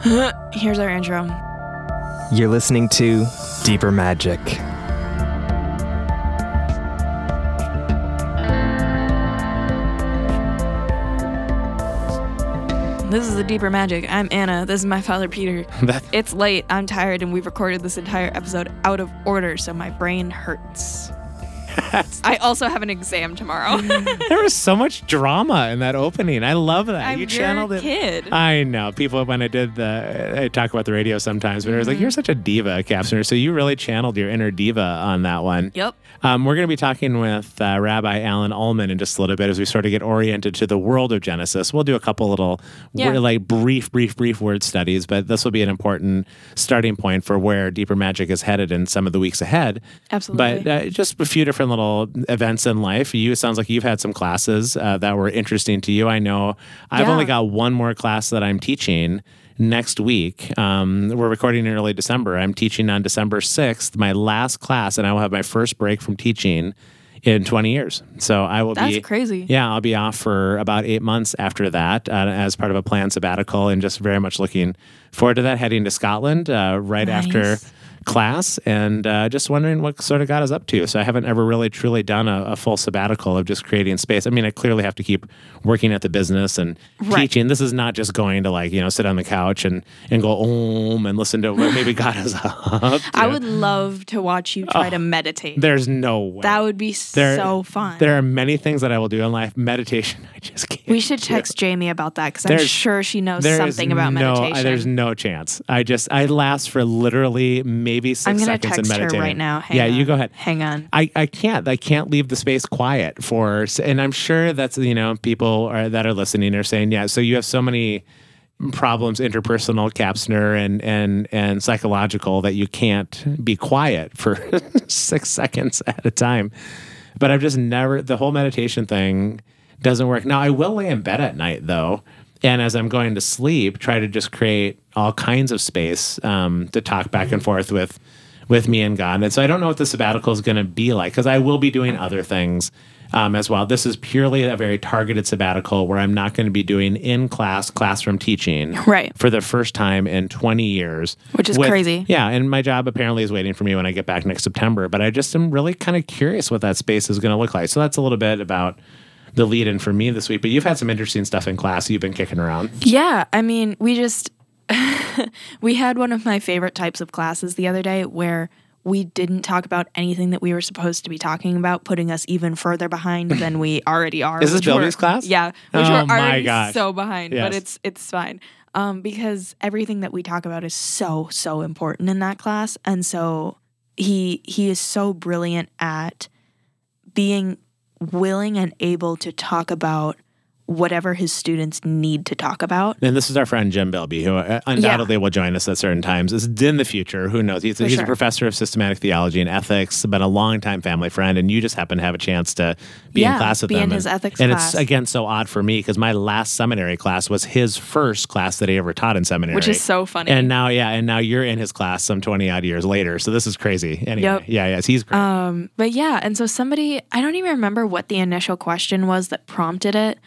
Here's our intro. You're listening to Deeper Magic. This is the Deeper Magic. I'm Anna. This is my father, Peter. It's late. I'm tired, and we've recorded this entire episode out of order, so my brain hurts. I also have an exam tomorrow. there was so much drama in that opening. I love that. I'm you channeled it. kid. I know. People, when I did the, I talk about the radio sometimes, but it was Mm-hmm. like, you're such a diva, Capster. So you really channeled your inner diva on that one. Yep. Um, we're going to be talking with uh, Rabbi Alan Ullman in just a little bit as we sort of get oriented to the world of Genesis. We'll do a couple little, Yeah. like brief, brief, brief word studies, but this will be an important starting point for where Deeper Magic is headed in some of the weeks ahead. Absolutely. But uh, just a few different little events in life. You it sounds like you've had some classes uh, that were interesting to you. I know I've Yeah. only got one more class that I'm teaching next week. Um, we're recording in early December. I'm teaching on December 6th, my last class, and I will have my first break from teaching in 20 years. So I will That's be crazy. Yeah, I'll be off for about eight months after that uh, as part of a planned sabbatical, and just very much looking forward to that. Heading to Scotland uh, right after Nice. Class, and uh, just wondering what sort of got us up to. So I haven't ever really truly done a, a full sabbatical of just creating space. I mean, I clearly have to keep working at the business and Right. teaching. This is not just going to like you know sit on the couch and and go om and listen to what maybe got us up. I would love to watch you try to meditate. There's no way. that would be There- so fun. There are many things that I will do in life. Meditation, I just can't. we should do. text Jamie about that because I'm sure she knows something about no, meditation. I- there's no chance. I just I last for literally maybe 6 I'm gonna seconds text her meditating. right now. Hang yeah, you go ahead. Hang on. I, I can't I can't leave the space quiet for and I'm sure that's you know people are that are listening are saying yeah so you have so many problems interpersonal capsner and and and psychological that you can't be quiet for 6 seconds at a time but I've just never the whole meditation thing doesn't work now I will lay in bed at night though and as I'm going to sleep try to just create all kinds of space um, to talk back and forth with with me and God. And so I don't know what the sabbatical is going to be like because I will be doing other things um, as well. This is purely a very targeted sabbatical where I'm not going to be doing in class classroom teaching Right. for the first time in 20 years. Which is with- crazy. Yeah. And my job apparently is waiting for me when I get back next September. But I just am really kind of curious what that space is going to look like. So that's a little bit about the lead in for me this week. But you've had some interesting stuff in class you've been kicking around. Yeah, I mean, we just we had one of my favorite types of classes the other day where we didn't talk about anything that we were supposed to be talking about, putting us even further behind than we already are. Is this which Beilby's class? Yeah, which Oh we're my already gosh. so behind, but it's it's fine. Um, because everything that we talk about is so so important in that class, and so he he is so brilliant at being willing and able to talk about whatever his students need to talk about. And this is our friend Jim Beilby, who uh, undoubtedly will join us at certain times. Is in the future. Who knows? He's, he's sure. a professor of systematic theology and ethics, been a long time family friend, and you just happen to have a chance to be Yeah, in class with be them. in and, his ethics and class. it's again so odd for me because my last seminary class was his first class that he ever taught in seminary, Which is so funny. And now, yeah, and now you're in his class some twenty odd years later. So this is crazy. Anyway, Yep. yeah, yes, he's great. Um, but yeah, and so somebody, I don't even remember what the initial question was that prompted it,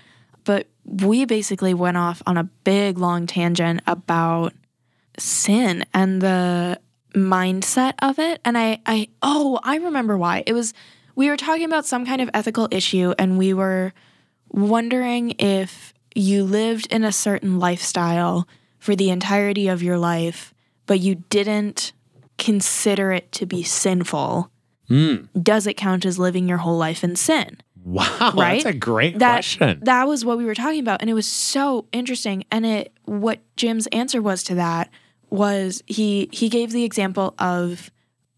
we basically went off on a big long tangent about sin and the mindset of it. And I, I, oh, I remember why. It was, we were talking about some kind of ethical issue and we were wondering if you lived in a certain lifestyle for the entirety of your life, but you didn't consider it to be sinful, hmm. does it count as living your whole life in sin? Wow, right? that's a great That question. that was what we were talking about, and it was so interesting. And it what Jim's answer was to that was he he gave the example of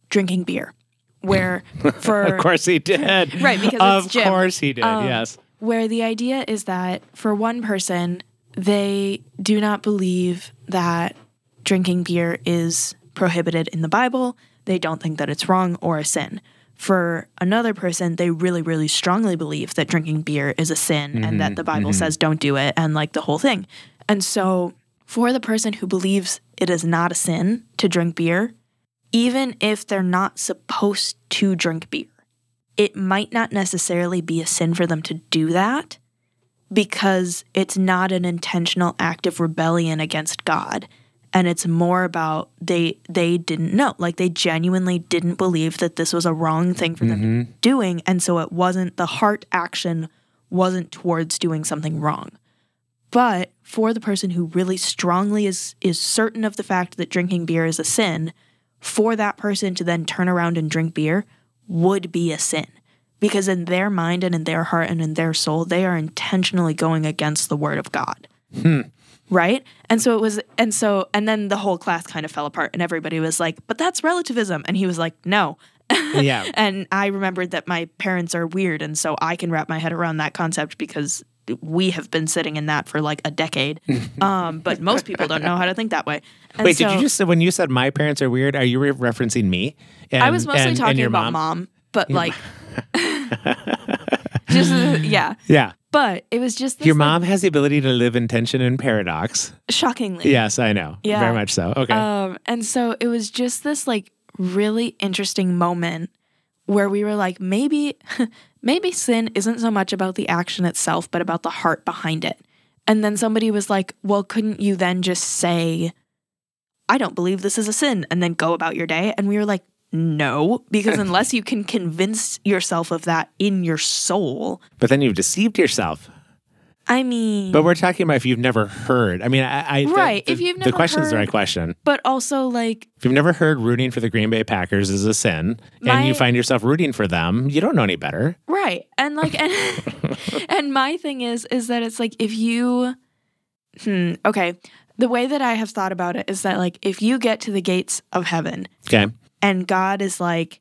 drinking beer, where for of course he did. Right, because of it's Jim. course he did. Um, yes. where the idea is that for one person, they do not believe that drinking beer is prohibited in the Bible. They don't think that it's wrong or a sin. For another person, they really, really strongly believe that drinking beer is a sin and that mm-hmm, the Bible mm-hmm. says don't do it and like the whole thing. And so, for the person who believes it is not a sin to drink beer, even if they're not supposed to drink beer, it might not necessarily be a sin for them to do that because it's not an intentional act of rebellion against God. And it's more about they they didn't know. Like they genuinely didn't believe that this was a wrong thing for them be doing. And so it wasn't the heart action wasn't towards doing something wrong. But for the person who really strongly is is certain of the fact that drinking beer is a sin for that person to then turn around and drink beer would be a sin. Because in their mind and in their heart and in their soul they are intentionally going against the word of god hmm. Right and so it was and so and then the whole class kind of fell apart and everybody was like but that's relativism and he was like no Yeah. and i remembered that my parents are weird and so i can wrap my head around that concept because we have been sitting in that for like a decade um, but most people don't know how to think that way And Wait, did you just say when you said my parents are weird? Are you re- referencing me? And, I was mostly and- talking about mom? mom, but like, just yeah. Yeah. But it was just this, Your like, mom has the ability to live in tension and paradox. shockingly. Yes, I know. Yeah. Very much so. Okay. Um, and so it was just this like really interesting moment where we were like, maybe, maybe sin isn't so much about the action itself, but about the heart behind it. And then somebody was like, well, couldn't you then just say, I don't believe this is a sin, and then go about your day? And we were like, no, because unless you can convince yourself of that in your soul, but then you've deceived yourself. I mean, But we're talking about if you've never heard. I mean, I, I Right, The, if you've the never question is the heard- right question. but also like, If you've never heard rooting for the Green Bay Packers is a sin, and you find yourself rooting for them, you don't know any better. Right. And like and and my thing is is that it's like if you hmm okay, the way that I have thought about it is that like if you get to the gates of heaven Okay. And God is like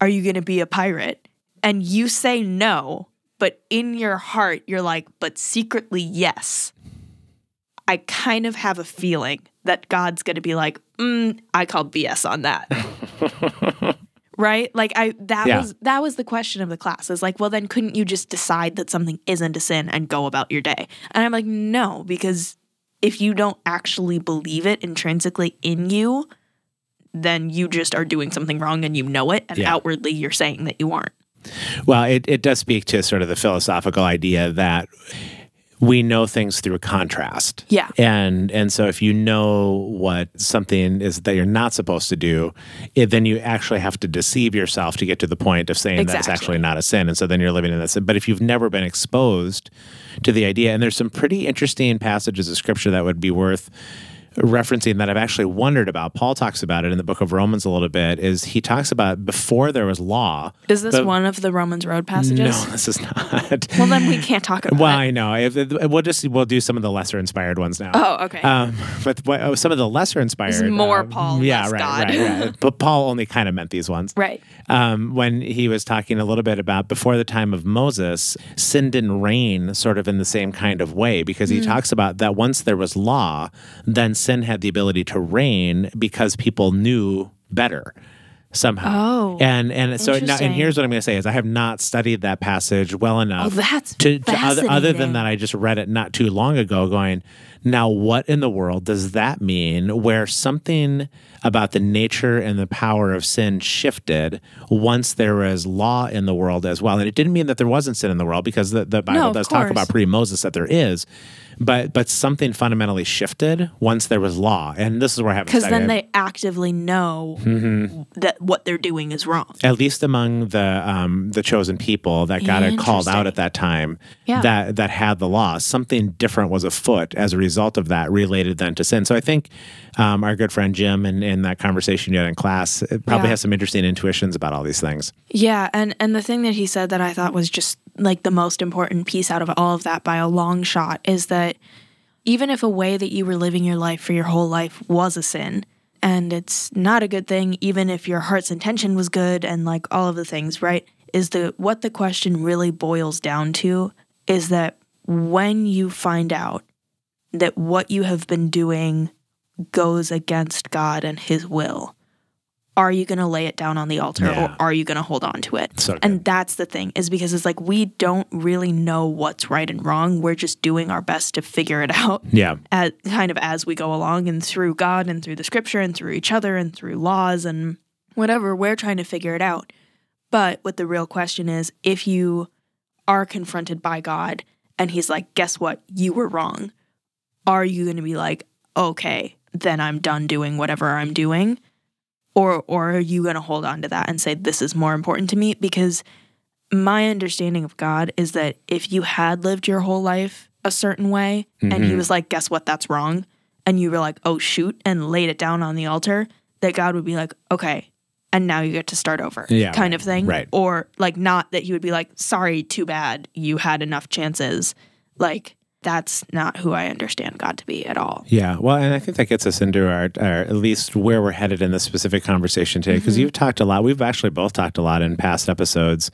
are you going to be a pirate? And you say no, but in your heart you're like but secretly yes. I kind of have a feeling that God's going to be like, mm, I called BS on that. right? Like I that Yeah. was that was the question of the class. Is like, well then couldn't you just decide that something isn't a sin and go about your day? And I'm like, no, because if you don't actually believe it intrinsically in you, then you just are doing something wrong and you know it and Yeah. outwardly you're saying that you aren't. Well, it, it does speak to sort of the philosophical idea that we know things through contrast. Yeah. And and so if you know what something is that you're not supposed to do, it, then you actually have to deceive yourself to get to the point of saying that's Exactly. actually not a sin. And so then you're living in that sin. But if you've never been exposed to the idea, and there's some pretty interesting passages of scripture that would be worth referencing that I've actually wondered about. Paul talks about it in the book of Romans a little bit, is he talks about before there was law. Is this one of the Romans Road passages? No, this is not. Well then we can't talk about Well, it. I know. If, we'll just we'll do some of the lesser inspired ones now. Oh, okay. Um, but what, oh, some of the lesser inspired, more uh, Paul, Yeah, less right, God. right, right. But Paul only kind of meant these ones. right. Um, when he was talking a little bit about before the time of Moses, sin didn't reign sort of in the same kind of way because he talks about that once there was law, then sin had the ability to reign because people knew better somehow. Oh, and and so now, and here's what I'm going to say is I have not studied that passage well oh, enough Oh, that's to, to other, other than that i just read it not too long ago going now what in the world does that mean where something about the nature and the power of sin shifted once there was law in the world as well and it didn't mean that there wasn't sin in the world because the, the bible No, does talk about pre-moses that there is but but something fundamentally shifted once there was law and this is where i have because then they actively know Mm-hmm. that what they're doing is wrong. at least among the um, the chosen people that got it called out at that time Yeah. that that had the law something different was afoot as a result of that related then to sin so i think um, our good friend jim in, in that conversation you had in class probably Yeah. has some interesting intuitions about all these things Yeah, and and the thing that he said that I thought was just like the most important piece out of all of that by a long shot is that even if a way that you were living your life for your whole life was a sin, and it's not a good thing even if your heart's intention was good and like all of the things, right? Is the what the question really boils down to is that when you find out that what you have been doing goes against God and his will, are you going to lay it down on the altar Yeah. or are you going to hold on to it? So and that's the thing is because it's like we don't really know what's right and wrong. We're just doing our best to figure it out yeah as, kind of as we go along and through God and through the scripture and through each other and through laws and whatever. We're trying to figure it out. But what the real question is if you are confronted by God and he's like, guess what? You were wrong. Are you going to be like, okay, then I'm done doing whatever I'm doing? Or or are you going to hold on to that and say this is more important to me? Because my understanding of God is that if you had lived your whole life a certain way and he mm-hmm. was like guess what? That's wrong and you were like oh shoot and laid it down on the altar that God would be like okay and now you get to start over Yeah, kind of thing. Right. or like not that he would be like sorry too bad. You had enough chances. Like that's not who I understand God to be at all Yeah, well, and I think that gets us into our, our at least where we're headed in this specific conversation today, because mm-hmm. you've talked a lot. We've actually both talked a lot in past episodes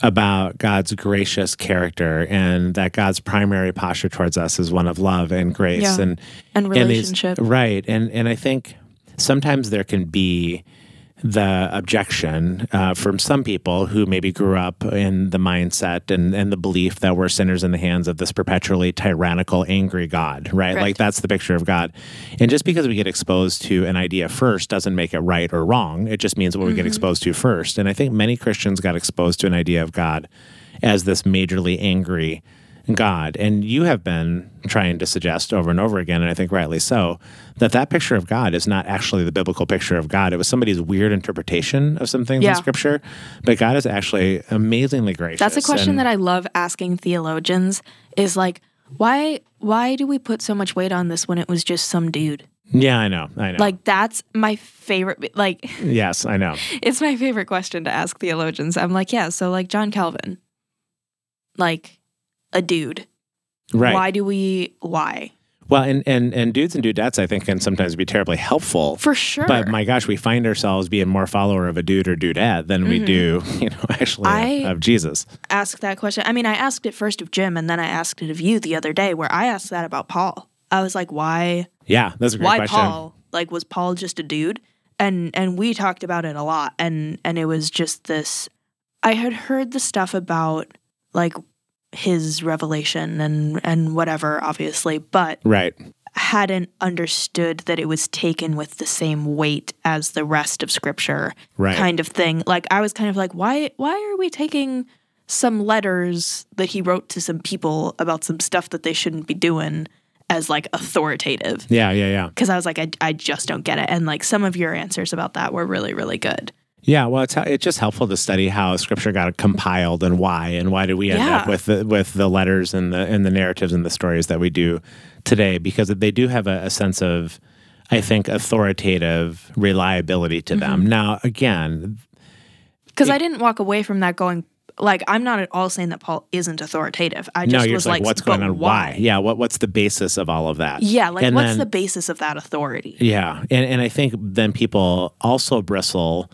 about God's gracious character and that God's primary posture towards us is one of love and grace Yeah. and and and these- relationship right? And and I think sometimes there can be the objection uh, from some people who maybe grew up in the mindset and, and the belief that we're sinners in the hands of this perpetually tyrannical, angry God, right? Right. Like that's the picture of God. And just because we get exposed to an idea first doesn't make it right or wrong. It just means what we get exposed to first. And I think many Christians got exposed to an idea of God as this majorly angry God. And you have been trying to suggest over and over again, and I think rightly so, that that picture of God is not actually the biblical picture of God. It was somebody's weird interpretation of some things Yeah. in Scripture, but God is actually amazingly gracious. That's a question and- that I love asking theologians is like why why do we put so much weight on this when it was just some dude? Yeah, I know. I know. Like that's my favorite like yes, I know. it's my favorite question to ask theologians. I'm like, yeah, so like John Calvin. Like a dude. Right. Why do we why? Well, and, and and dudes and dudettes, I think, can sometimes be terribly helpful. For sure. But my gosh, we find ourselves being more follower of a dude or dudette than we do, you know, actually Mm-hmm. I- of Jesus. ask that question. I mean, I asked it first of Jim and then I asked it of you the other day where I asked that about Paul. I was like, why Yeah, that's a great why question. Paul? Like was Paul just a dude? And and we talked about it a lot and and it was just this I had heard the stuff about like his revelation and and whatever obviously, but Right. hadn't understood that it was taken with the same weight as the rest of scripture Right. kind of thing. Like I was kind of like why why are we taking some letters that he wrote to some people about some stuff that they shouldn't be doing as like authoritative? Yeah, yeah, yeah. because I was like, I, I just don't get it. And like some of your answers about that were really, really good. Yeah, well, it's it's just helpful to study how Scripture got compiled and why, and why did we end Yeah. up with the, with the letters and the and the narratives and the stories that we do today, because they do have a, a sense of, I think, authoritative reliability to them. Mm-hmm. Now, again, Because I didn't walk away from that going, like, I'm not at all saying that Paul isn't authoritative. I just no, was like, like, what's going on? Why? Yeah, what what's the basis of all of that? Yeah, like, And what's then- the basis of that authority? Yeah, and and I think then people also bristle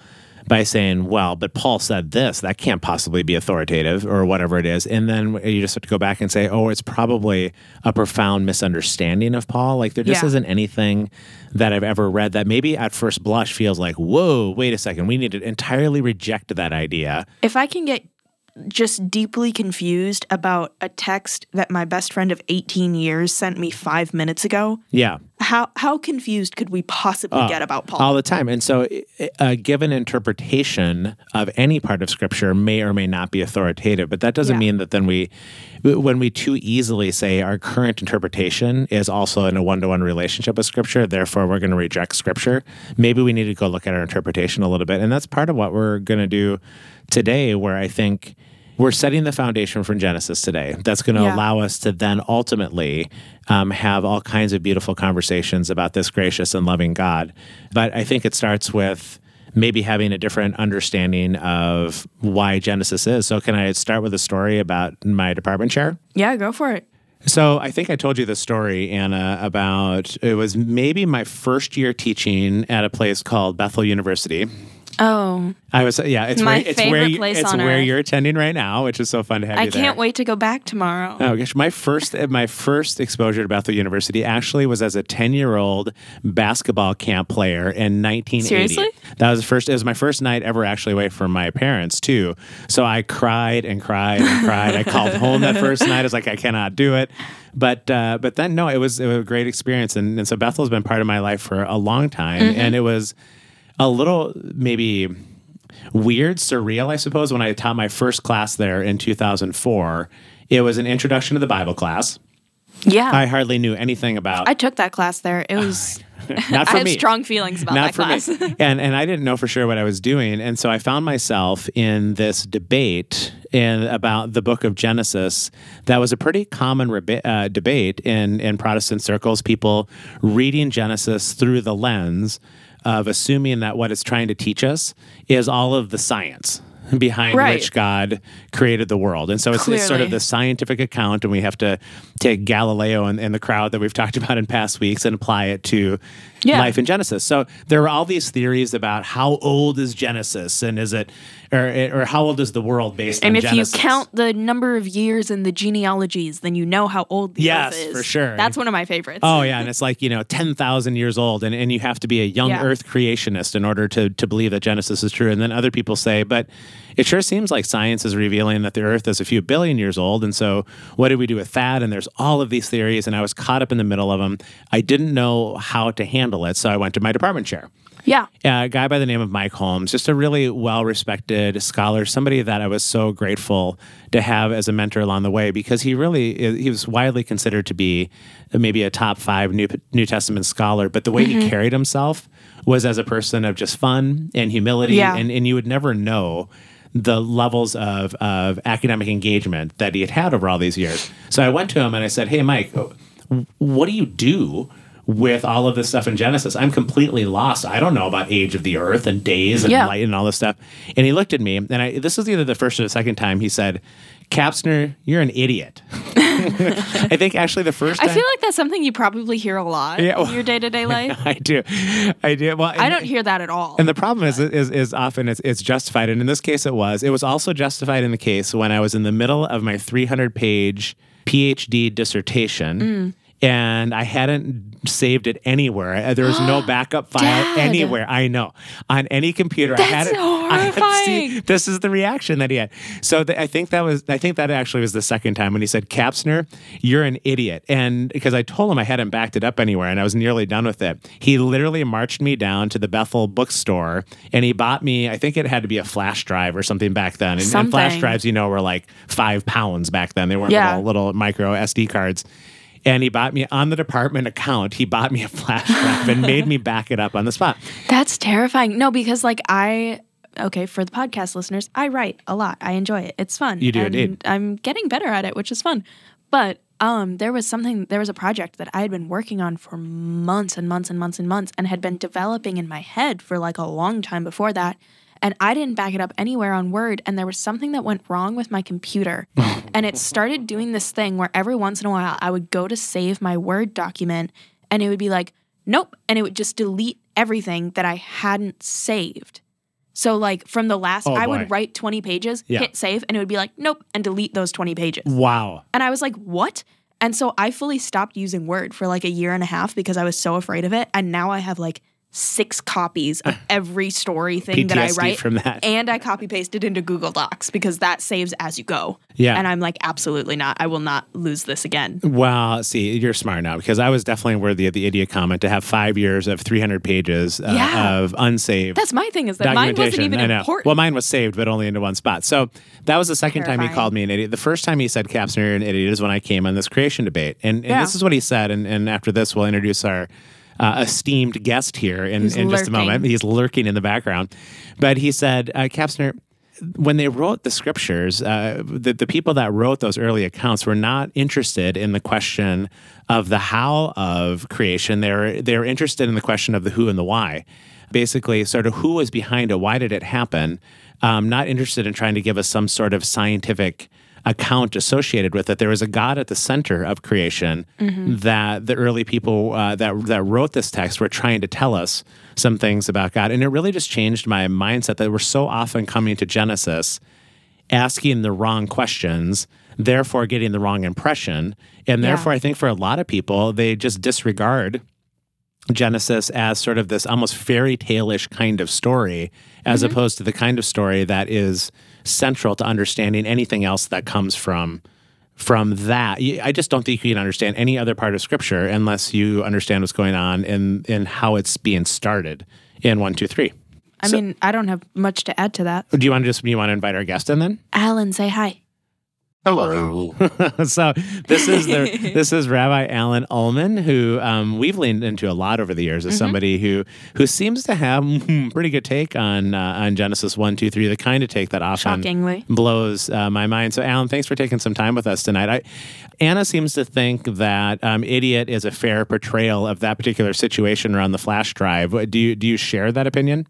by saying, "Well, but Paul said this. That can't possibly be authoritative, or whatever it is." And then you just have to go back and say, "Oh, it's probably a profound misunderstanding of Paul. Like there just Yeah. isn't anything that I've ever read that maybe at first blush feels like, whoa, wait a second, we need to entirely reject that idea." If I can get just deeply confused about a text that my best friend of 18 years sent me five minutes ago, Yeah, how how confused could we possibly Oh, get about Paul? all the time. And so, a uh, given interpretation of any part of Scripture may or may not be authoritative, but that doesn't Yeah. mean that then we, when we too easily say our current interpretation is also in a one to one relationship with Scripture, therefore we're going to reject Scripture. Maybe we need to go look at our interpretation a little bit. And that's part of what we're going to do today, where I think we're setting the foundation for Genesis today. That's going to Yeah. allow us to then ultimately um, have all kinds of beautiful conversations about this gracious and loving God. But I think it starts with maybe having a different understanding of why Genesis is. So, can I start with a story about my department chair? yeah, go for it. So I think I told you the story, Anna, about it was maybe my first year teaching at a place called Bethel University. Oh, I was yeah, it's My where it's where favorite you, place it's on where earth. you're attending right now, which is so fun to have I you there. can't wait to go back tomorrow. Oh gosh, my first my first exposure to Bethel University actually was as a ten year old basketball camp player in 1980. Seriously? That was the first. It was my first night ever actually away from my parents too. So I cried and cried and cried. I called home that first night. I was like, I cannot do it. But uh, but then no, it was it was a great experience, and, and so Bethel's been part of my life for a long time, Mm-hmm. and it was a little maybe weird, surreal, I suppose, when I taught my first class there in 2004. It was an introduction to the Bible class. Yeah. I hardly knew anything about. I took that class there. It was. not for I have me. strong feelings about not that for class. me. and and I didn't know for sure what I was doing, and so I found myself in this debate in about the Book of Genesis. That was a pretty common reba- uh, debate in in Protestant circles. People reading Genesis through the lens of assuming that what it's trying to teach us is all of the science behind Right. which God created the world. And so it's, it's sort of the scientific account, and we have to take Galileo and, and the crowd that we've talked about in past weeks and apply it to Yeah. life in Genesis. So there are all these theories about how old is Genesis and is it, or, or how old is the world based and on Genesis. And if you count the number of years in the genealogies, then you know how old the Yes, Earth is. for sure. That's one of my favorites. Oh yeah, and it's like you know ten thousand years old, and, and you have to be a young Yeah. Earth creationist in order to to believe that Genesis is true. And then other people say, but it sure seems like science is revealing that the Earth is a few billion years old. And so, what do we do with that? And there's all of these theories, and I was caught up in the middle of them. I didn't know how to handle it, so I went to my department chair Yeah. a guy by the name of Mike Holmes, just a really well respected scholar, somebody that I was so grateful to have as a mentor along the way because he really he was widely considered to be maybe a top five New, New Testament scholar, but the way Mm-hmm. he carried himself was as a person of just fun and humility, Yeah. and, and you would never know the levels of, of academic engagement that he had had over all these years. So I went to him and I said, Hey, Mike, what do you do with all of this stuff in Genesis? I'm completely lost. I don't know about age of the earth and days and Yeah. light and all this stuff. And he looked at me, and I, this is either the first or the second time he said, Capsner, you're an idiot. I think actually the first I feel like that's something you probably hear a lot Yeah, well- in your day to day life. I do. I do. Well, I don't hear that at all. And the problem is, is, is often it's, it's justified. And in this case, it was. It was also justified in the case when I was in the middle of my 300 page PhD dissertation. Mm. And I hadn't saved it anywhere. Uh, There was no backup file Dad. anywhere. I know on any computer. I had That's it. I had horrifying. seen- this is the reaction that he had. So th- I think that was. I think that actually was the second time when he said, "Capsner, you're an idiot." And because I told him I hadn't backed it up anywhere, and I was nearly done with it, he literally marched me down to the Bethel bookstore, and he bought me. I think it had to be a flash drive or something back then. And, and flash drives, you know, were like five pounds back then. They weren't Yeah. little, little micro SD cards. And he bought me on the department account. He bought me a flash drive and made me back it up on the spot. That's terrifying. No, because like I okay, for the podcast listeners, I write a lot. I enjoy it. It's fun. You do and indeed. I'm getting better at it, which is fun. But um there was something there was a project that I had been working on for months and months and months and months and had been developing in my head for like a long time before that. And I didn't back it up anywhere on Word. And there was something that went wrong with my computer. Oh. and it started doing this thing where every once in a while I would go to save my Word document and it would be like, nope. And it would just delete everything that I hadn't saved. So, like from the last, Oh, I boy. would write 20 pages, Yeah. hit save, and it would be like, nope, and delete those 20 pages. Wow. And I was like, what? And so I fully stopped using Word for like a year and a half because I was so afraid of it. And now I have like six copies of every story thing that I write. from that. And I copy pasted into Google Docs because that saves as you go. Yeah. And I'm like, absolutely not. I will not lose this again. Well, see, you're smart now because I was definitely worthy of the idiot comment to have five years of 300 pages uh, Yeah. of unsaved That's my thing is that mine wasn't even important. Well, mine was saved, but only into one spot. So that was the second time he called me an idiot. The first time he said Capsner, you're an idiot is when I came on this creation debate. And, and Yeah. this is what he said. And, and after this, we'll introduce our uh, esteemed guest here in, in just a moment. He's lurking in the background. But he said, uh, Capsner, when they wrote the scriptures, uh, the, the people that wrote those early accounts were not interested in the question of the how of creation. They're they were interested in the question of the who and the why. Basically, sort of who was behind it, why did it happen? Um, not interested in trying to give us some sort of scientific account associated with it. There was a God at the center of creation that the early people uh, that that wrote this text were trying to tell us some things about God, and it really just changed my mindset that we're so often coming to Genesis asking the wrong questions, therefore getting the wrong impression, and Yeah. therefore I think for a lot of people they just disregard Genesis as sort of this almost fairy tale-ish kind of story, as Mm-hmm. opposed to the kind of story that is central to understanding anything else that comes from from that. I just don't think you can understand any other part of Scripture unless you understand what's going on and and how it's being started in one, two, three. I mean, I don't have much to add to that. Do you want to just do you want to invite our guest in then? Alan, say hi. Hello. so this is the this is Rabbi Alan Ullman, who um, we've leaned into a lot over the years as somebody who who seems to have pretty good take on uh, on Genesis one, two, three, the kind of take that often Shockingly. blows uh, my mind. So, Alan, thanks for taking some time with us tonight. I, Anna seems to think that um, "Idiot" is a fair portrayal of that particular situation around the flash drive. Do you do you share that opinion?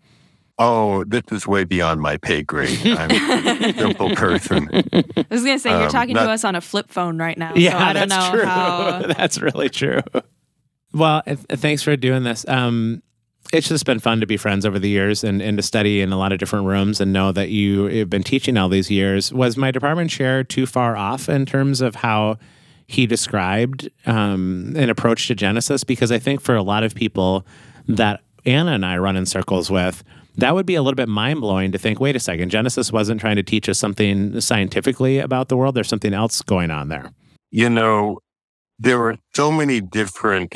Oh, this is way beyond my pay grade. I'm a simple person. I was gonna say you're Um, talking to us on a flip phone right now. Yeah, so I don't know true. how. that's really true. Well, th- thanks for doing this. Um, it's just been fun to be friends over the years and, and to study in a lot of different rooms and know that you have been teaching all these years. Was my department chair too far off in terms of how he described um, an approach to Genesis? Because I think for a lot of people that Anna and I run in circles with, that would be a little bit mind blowing to think, wait a second, Genesis wasn't trying to teach us something scientifically about the world. There's something else going on there. You know, there are so many different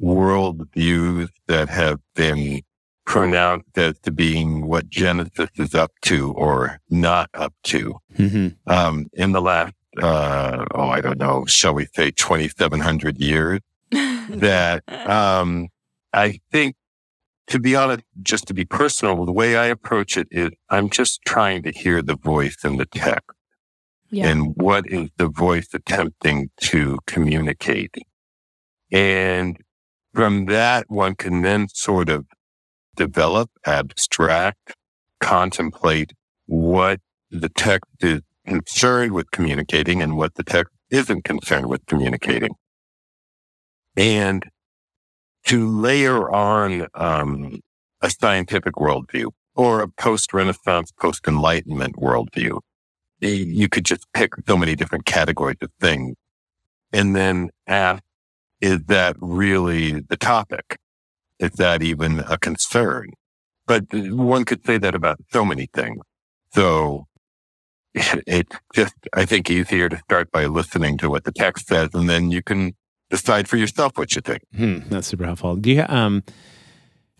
worldviews that have been pronounced as to being what Genesis is up to or not up to. Mm-hmm. Um, in the last, uh, oh, I don't know, shall we say 2,700 years that, um, I think to be honest, just to be personal, the way I approach it is I'm just trying to hear the voice in the text Yeah. and what is the voice attempting to communicate. And from that, one can then sort of develop, abstract, contemplate what the text is concerned with communicating and what the text isn't concerned with communicating. And to layer on um, a scientific worldview or a post-Renaissance, post-Enlightenment worldview, you could just pick so many different categories of things and then ask, is that really the topic? Is that even a concern? But one could say that about so many things. So it's just, I think, easier to start by listening to what the text says, and then you can decide for yourself what you think. Hmm, that's super helpful. Do you um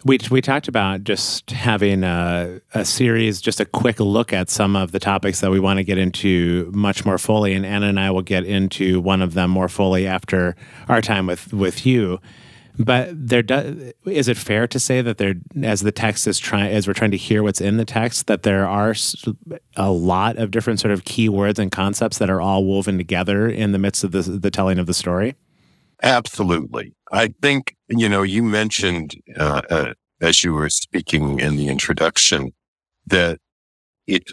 we we talked about just having a, a series, just a quick look at some of the topics that we want to get into much more fully, and Anna and I will get into one of them more fully after our time with with you. But there does is it fair to say that there, as the text is trying, as we're trying to hear what's in the text, that there are a lot of different sort of key words and concepts that are all woven together in the midst of the the telling of the story. Absolutely. I think, you know, you mentioned, uh, uh, as you were speaking in the introduction, that it's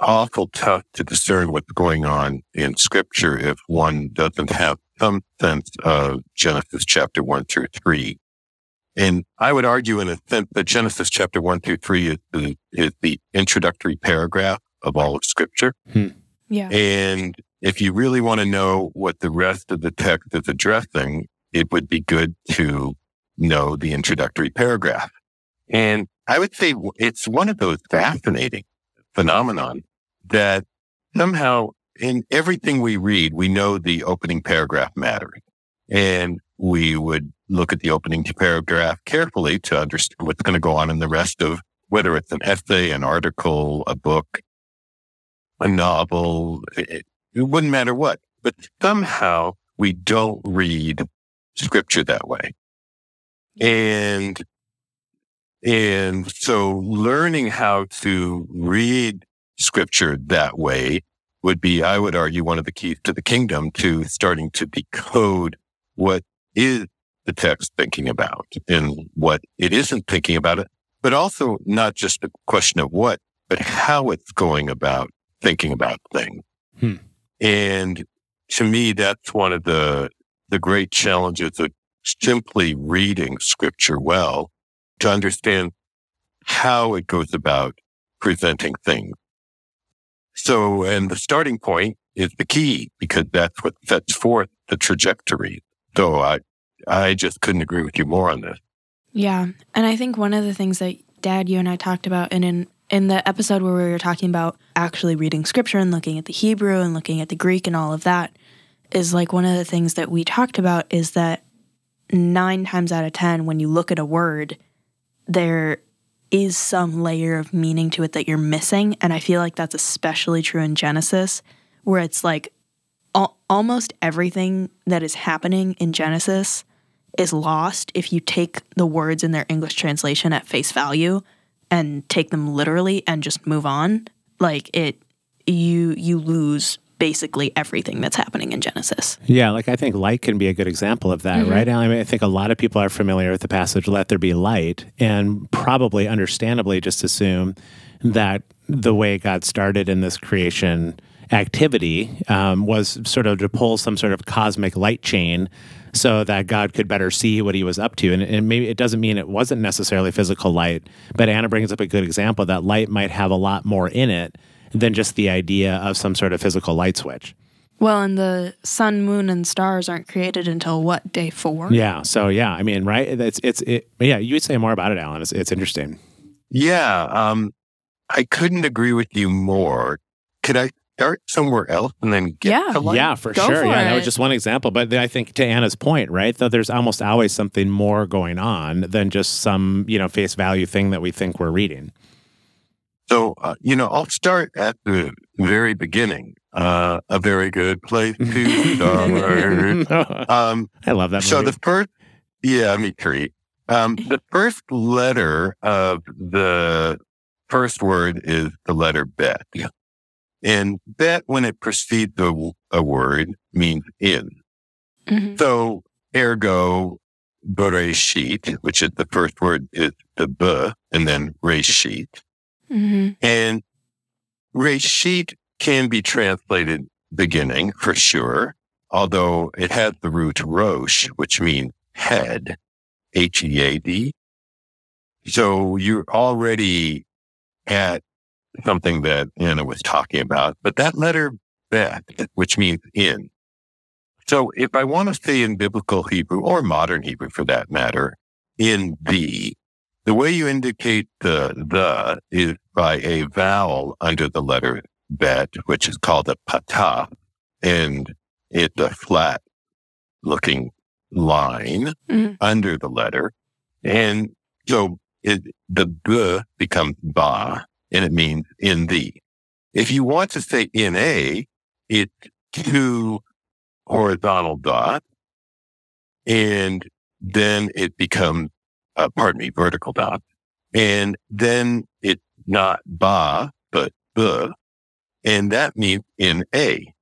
awful tough to discern what's going on in scripture if one doesn't have some sense of Genesis chapter one through three. And I would argue in a sense that Genesis chapter one through three is the, is the introductory paragraph of all of scripture. yeah. And if you really want to know what the rest of the text is addressing, it would be good to know the introductory paragraph. And I would say it's one of those fascinating phenomenon that somehow in everything we read, we know the opening paragraph matters. And we would look at the opening paragraph carefully to understand what's going to go on in the rest of whether it's an essay, an article, a book, a novel, it, it wouldn't matter what. But somehow we don't read scripture that way. And, and so learning how to read scripture that way would be, I would argue, one of the keys to the kingdom to starting to decode what is the text thinking about and what it isn't thinking about it, but also not just a question of what, but how it's going about thinking about things. Hmm. And to me, that's one of the, the great challenges of simply reading scripture well to understand how it goes about presenting things. So, and the starting point is the key because that's what sets forth the trajectory. So I, I just couldn't agree with you more on this. Yeah. And I think one of the things that Dad, you and I talked about in in the episode where we were talking about actually reading scripture and looking at the Hebrew and looking at the Greek and all of that is like one of the things that we talked about is that nine times out of ten when you look at a word, there is some layer of meaning to it that you're missing. And I feel like that's especially true in Genesis, where it's like al- almost everything that is happening in Genesis is lost if you take the words in their English translation at face value and take them literally and just move on. Like it you you lose basically everything that's happening in Genesis. Yeah, like I think light can be a good example of that, right? I mean, I think a lot of people are familiar with the passage "Let there be light," and probably, understandably, just assume that the way God started in this creation activity um, was sort of to pull some sort of cosmic light chain so that God could better see what he was up to. And, and maybe it doesn't mean it wasn't necessarily physical light, but Anna brings up a good example that light might have a lot more in it than just the idea of some sort of physical light switch. Well, and the sun, moon, and stars aren't created until what day four? Yeah. So yeah, I mean, right? It's it's it. Yeah, you would say more about it, Alan. It's, it's interesting. Yeah, um, I couldn't agree with you more. Could I start somewhere else and then get Yeah. to light? Yeah, for Go sure. for yeah, that was just one example. But I think to Anna's point, right? Though there's almost always something more going on than just some you know face value thing that we think we're reading. So, uh, you know, I'll start at the very beginning. Uh, a very good place to start. um, I love that. Movie. so the first, yeah, me too. Um, the first letter of the first word is the letter bet. And bet, when it precedes a, a word, means in. Mhm. So, ergo, bereshit, which is the first word, is the b, and then reshit. Mhm. And reshit can be translated beginning for sure, although it has the root rosh, which means head, H E A D. So you're already at something that Anna was talking about, but that letter bet, which means in. So if I want to say in biblical Hebrew or modern Hebrew for that matter, in the, the way you indicate the the is by a vowel under the letter bet, which is called a patah, and it's a flat looking line Mhm. under the letter. And so it, the b becomes ba, and it means in thee. If you want to say in a, it's two horizontal dots, and then it becomes, uh, pardon me, vertical dots. And then it's not ba, but b, and that means in a.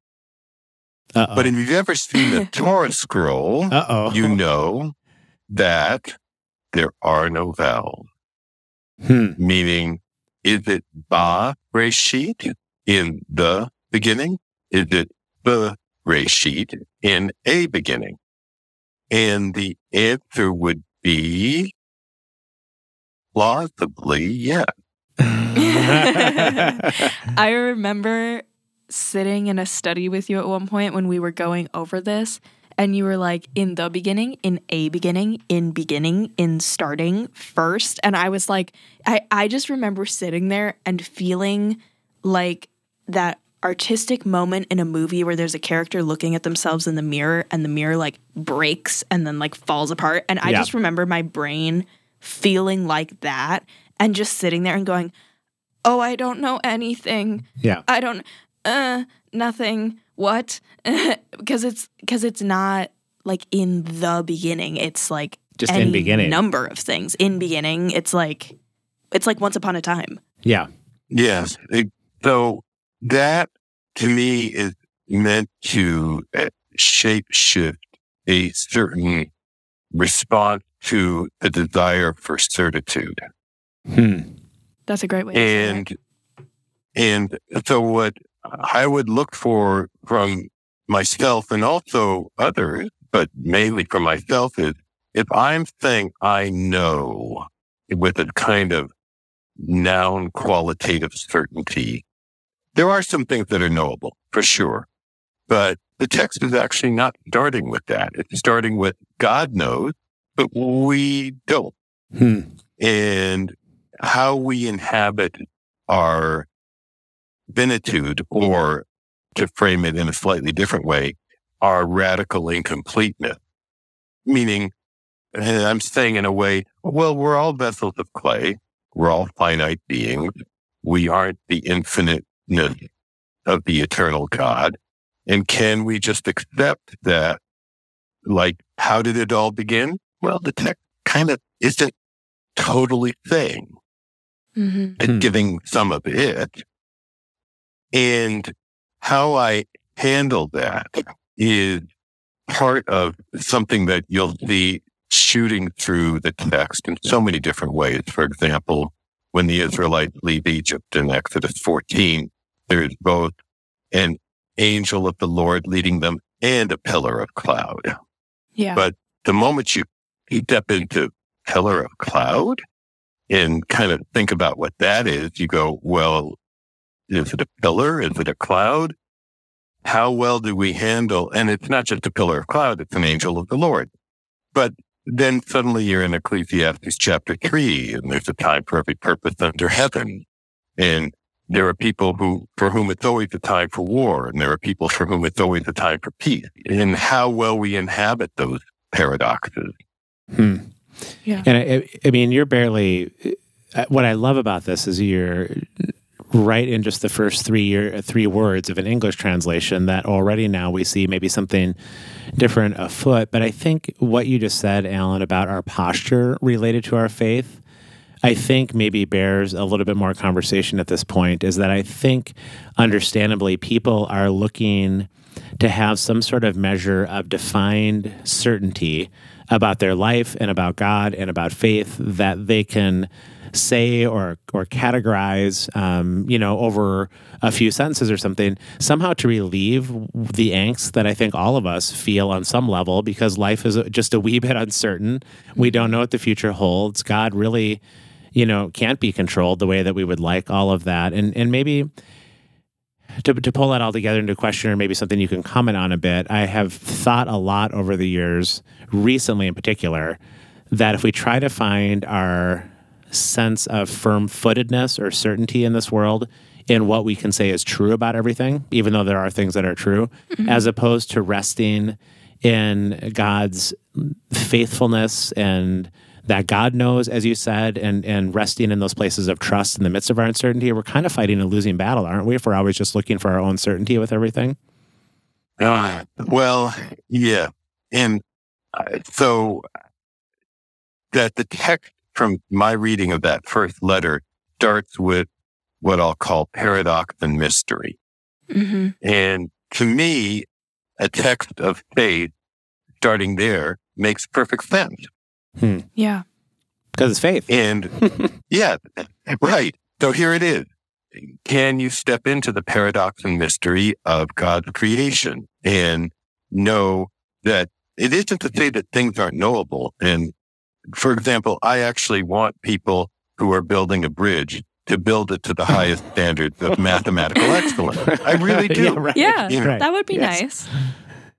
Uh-oh. But if you've ever seen the Torah scroll, Uh-oh. you know that there are no vowels, Hmm. meaning is it ba reshit in the beginning? Is it the reshit in a beginning? And the answer would be plausibly yes. I remember sitting in a study with you at one point when we were going over this, and you were like, in the beginning, in a beginning, in beginning, in starting first. And I was like, I, I just remember sitting there and feeling like that artistic moment in a movie where there's a character looking at themselves in the mirror and the mirror like breaks and then like falls apart. And I Yeah. just remember my brain feeling like that and just sitting there and going, Oh, I don't know anything. yeah. I don't uh nothing. What? because it's because it's not like in the beginning. It's like Just in beginning. number of things. In beginning, it's like it's like once upon a time. Yeah. Yes. It- so that to me is meant to uh, shape shift a certain response to the desire for certitude. Hmm. That's a great way to say it. And and so what I would look for from myself and also others, but mainly from myself is if I'm saying I know with a kind of noun qualitative certainty, there are some things that are knowable for sure. But the text is actually not starting with that. It's starting with God knows, but we don't Hmm. and how we inhabit our finitude, or to frame it in a slightly different way, our radical incompleteness. Meaning, and I'm saying in a way, well, we're all vessels of clay. We're all finite beings. We aren't the infiniteness of the eternal God. And can we just accept that? Like, how did it all begin? Well, the text kind of isn't totally saying. Mm-hmm. It's Hmm. giving some of it. And how I handle that is part of something that you'll see shooting through the text in so many different ways. For example, when the Israelites leave Egypt in Exodus 14, there's both an angel of the Lord leading them and a pillar of cloud. Yeah. But the moment you step into pillar of cloud and kind of think about what that is, you go, well, is it a pillar? Is it a cloud? How well do we handle? And it's not just a pillar of cloud, it's an angel of the Lord. But then suddenly you're in Ecclesiastes chapter three, and there's a time for every purpose under heaven. And there are people who, for whom it's always a time for war, and there are people for whom it's always a time for peace. And how well we inhabit those paradoxes. Hmm. Yeah. And I, I mean, you're barely. uh, What I love about this is you're right in just the first three year three words of an English translation that already now we see maybe something different afoot. But I think what you just said, Alan, about our posture related to our faith, I think maybe bears a little bit more conversation at this point. Is that I think, understandably, people are looking to have some sort of measure of defined certainty about their life and about God and about faith that they can say or or categorize, um, you know, over a few sentences or something, somehow to relieve the angst that I think all of us feel on some level because life is just a wee bit uncertain. We don't know what the future holds. God really, you know, can't be controlled the way that we would like. All of that, and and maybe to, to pull that all together into a question or maybe something you can comment on a bit, I have thought a lot over the years, recently in particular, that if we try to find our sense of firm footedness or certainty in this world in what we can say is true about everything, even though there are things that are true, as opposed to resting in God's faithfulness and that God knows, as you said, and and resting in those places of trust in the midst of our uncertainty, we're kind of fighting a losing battle, aren't we? If we're always just looking for our own certainty with everything. Uh, well, yeah. And uh, so that the text from my reading of that first letter starts with what I'll call paradox and mystery. Mm-hmm. And to me, a text of faith starting there makes perfect sense. Yeah. Because it's faith. And yeah, right. So here it is. Can you step into the paradox and mystery of God's creation and know that it isn't to say that things aren't knowable? And for example, I actually want people who are building a bridge to build it to the highest standards of mathematical excellence. I really do. yeah, right. Yeah. You know, Right. That would be Yes. nice.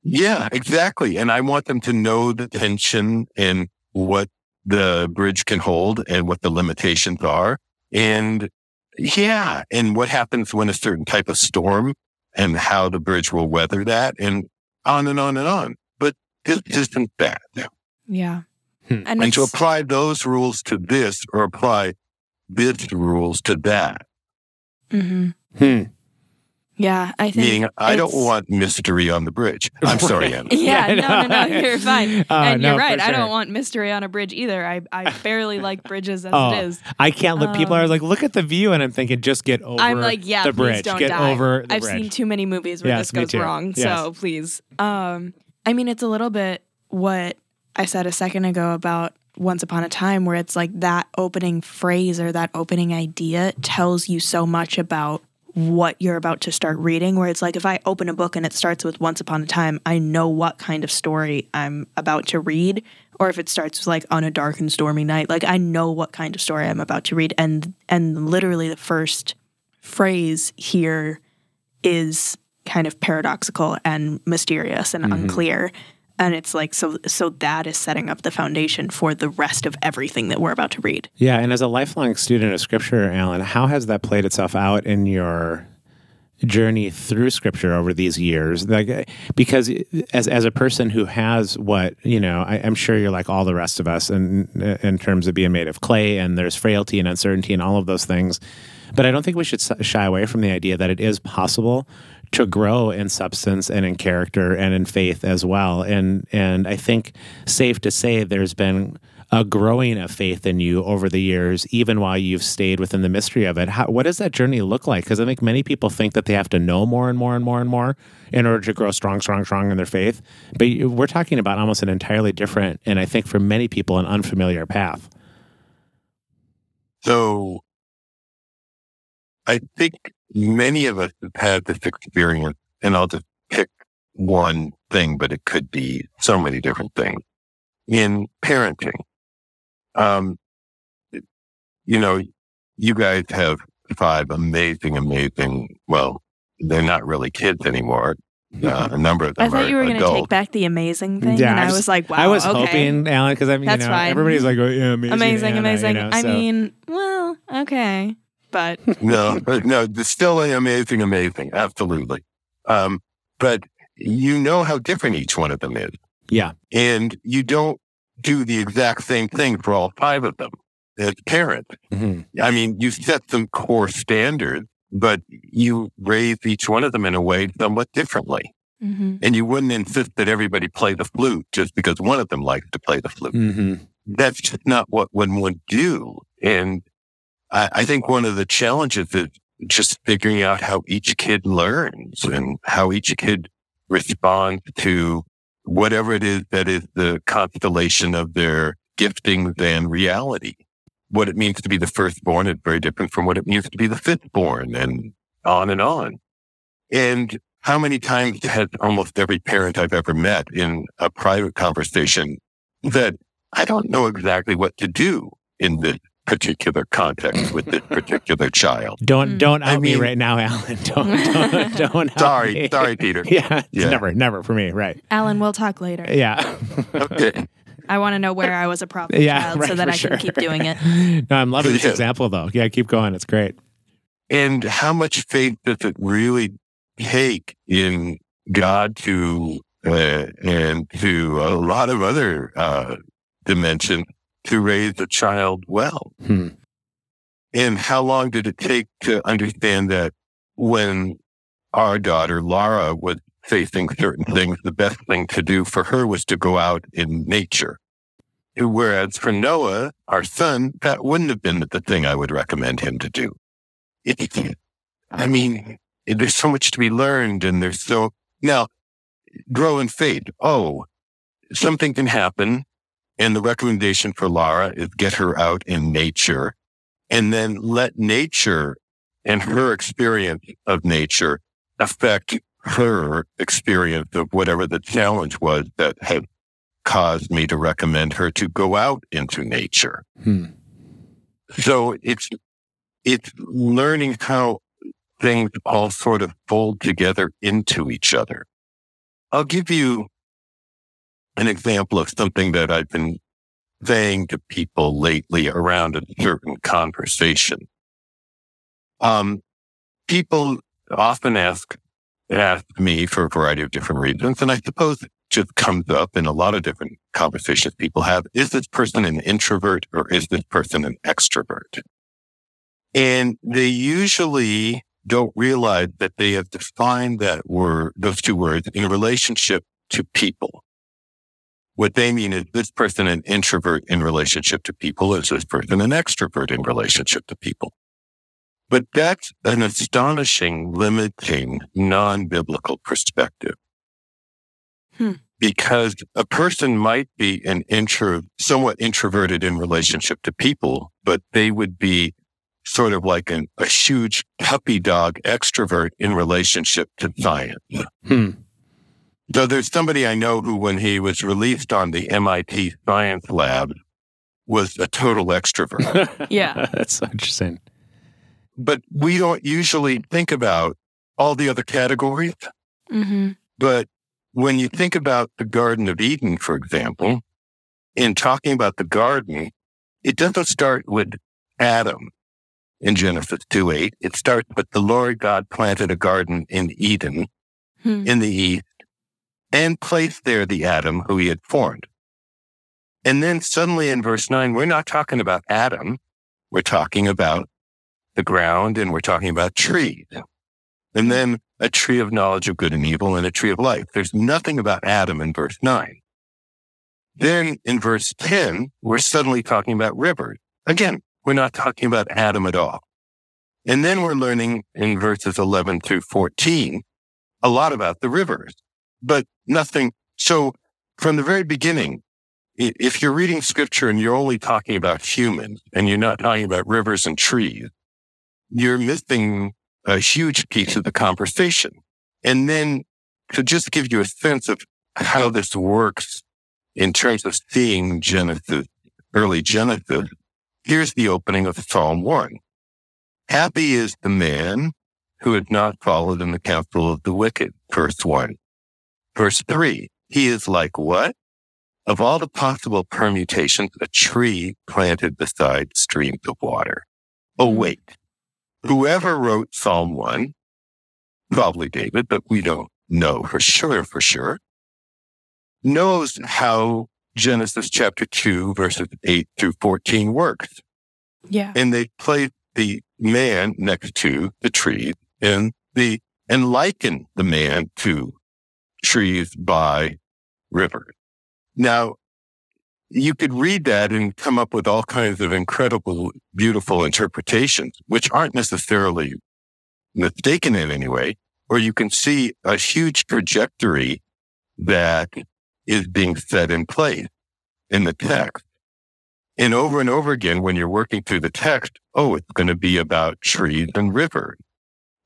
Yeah, exactly. And I want them to know the tension and what the bridge can hold and what the limitations are. And yeah, and what happens when a certain type of storm and how the bridge will weather that and on and on and on. But this isn't that. Yeah. Hmm. And, And to apply those rules to this or apply this rules to that, Mhm. Hmm. Yeah, I think. meaning I don't want mystery on the bridge. I'm sorry, Right. Anna. Yeah, Yeah, no, no, no, no. you're fine. Oh, and no, you're for right. I don't want mystery on a bridge either. I, I barely like bridges as Oh, it is. I can't look. People Um, are like, look at the view, and I'm thinking, just get over. I'm like, yeah, the bridge. don't get die. over the I've bridge. seen too many movies where Yes, this goes wrong. Yes. So please. Um, I mean, it's a little bit what I said a second ago about Once Upon a Time, where it's like that opening phrase or that opening idea tells you so much about what you're about to start reading. Where it's like, if I open a book and it starts with Once Upon a Time, I know what kind of story I'm about to read. Or if it starts with like on a dark and stormy night, like I know what kind of story I'm about to read. And and literally the first phrase here is kind of paradoxical and mysterious and mm-hmm. unclear and it's like so so that is setting up the foundation for the rest of everything that we're about to read Yeah, and as a lifelong student of Scripture, Alan, how has that played itself out in your journey through Scripture over these years? Like, eh, because as as a person who has what you know, I, I'm sure you're like all the rest of us, in eh, in terms of being made of clay, and there's frailty and uncertainty and all of those things. But I don't think we should shy away from the idea that it is possible to grow in substance and in character and in faith as well. And and I think safe to say there's been a growing of faith in you over the years, even while you've stayed within the mystery of it. How, what does that journey look like? Because I think many people think that they have to know more and more and more and more in order to grow strong, strong, strong in their faith. But we're talking about almost an entirely different, and I think for many people, an unfamiliar path. So I think many of us have had this experience, and I'll just pick one thing, but it could be so many different things in parenting. Um, you know, you guys have five amazing, amazing, well, they're not really kids anymore. Uh, a number of them I thought you were going to take back the amazing thing, Yeah, and I I was- was like, "Wow, I was okay. hoping, Alan, because I mean, you That's know, fine. everybody's like, oh, yeah, amazing, amazing, Anna," amazing." you know, I so- mean, well, okay, but no, but no, it's still amazing, amazing. Absolutely. Um, but you know how different each one of them is. yeah, And you don't do the exact same thing for all five of them as parents. Mhm. I mean, you set some core standards, but you raise each one of them in a way somewhat differently. mhm. And you wouldn't insist that everybody play the flute just because one of them likes to play the flute. hmm That's just not what one would do. And I, I think one of the challenges is just figuring out how each kid learns and how each kid responds to whatever it is that is the constellation of their gifting than reality. What it means to be the firstborn is very different from what it means to be the fifthborn and on and on. And how many times has almost every parent I've ever met in a private conversation that I don't know exactly what to do in this particular context with this particular child. Don't Mm. don't out I me mean- right now, Alan. Don't don't don't. out Sorry, me. sorry, Peter. Yeah, Yeah. never, never for me. Right. Alan, we'll talk later. Yeah. Okay. I want to know where I was a problem yeah. child right, so that for I can keep doing it. no, I'm loving this Yeah. example though. Yeah, keep going. It's great. And how much faith does it really take in God to, uh, and to a lot of other, uh, dimensions to raise a child well? Hmm. And how long did it take to understand that when our daughter, Laura, was facing certain things, the best thing to do for her was to go out in nature? Whereas for Noah, our son, that wouldn't have been the thing I would recommend him to do. It, I mean, there's so much to be learned and there's so, now, grow and fade. Oh, something can happen. And the recommendation for Lara is get her out in nature and then let nature and her experience of nature affect her experience of whatever the challenge was that had caused me to recommend her to go out into nature. Hmm. So it's, it's learning how things all sort of fold together into each other. I'll give you an example of something that I've been saying to people lately around a certain conversation. Um, people often ask, ask me for a variety of different reasons. And I suppose it just comes up in a lot of different conversations people have. Is this person an introvert or is this person an extrovert? And they usually don't realize that they have defined that word, those two words in relationship to people. What they mean is this person an introvert in relationship to people, is this person an extrovert in relationship to people. But that's an astonishing, limiting, non-biblical perspective. Hmm. Because a person might be an intro, somewhat introverted in relationship to people, but they would be sort of like an, a huge puppy dog extrovert in relationship to science. Hmm. So there's somebody I know who, when he was released on the MIT Science Lab, was a total extrovert. Yeah. That's so interesting. but we don't usually think about all the other categories. hmm But when you think about the Garden of Eden, for example, in talking about the garden, it doesn't start with Adam in Genesis 2 8. It starts with the Lord God planted a garden in Eden Hmm. in the east and placed there the Adam who he had formed. And then suddenly in verse 9, we're not talking about Adam. We're talking about the ground and we're talking about trees. and then a tree of knowledge of good and evil and a tree of life. There's nothing about Adam in verse 9. Then in verse 10, we're suddenly talking about rivers. Again, we're not talking about Adam at all. And then we're learning in verses 11 through 14 a lot about the rivers, but nothing. So from the very beginning, if you're reading scripture and you're only talking about humans and you're not talking about rivers and trees, you're missing a huge piece of the conversation. And then to just give you a sense of how this works in terms of seeing Genesis, early Genesis, here's the opening of Psalm 1. Happy is the man who had not followed in the counsel of the wicked. Verse 1. Verse 3. He is like what? Of all the possible permutations, a tree planted beside streams of water. Oh, hmm. wait. Whoever wrote Psalm 1, probably David, but we don't know for sure, for sure, knows how Genesis chapter 2, verses 8 through 14 works. Yeah. And they place the man next to the tree and the, and liken the man to trees by river. Now, you could read that and come up with all kinds of incredible, beautiful interpretations, which aren't necessarily mistaken in any way, or you can see a huge trajectory that is being set in place in the text. And over and over again, when you're working through the text, oh, it's going to be about trees and rivers.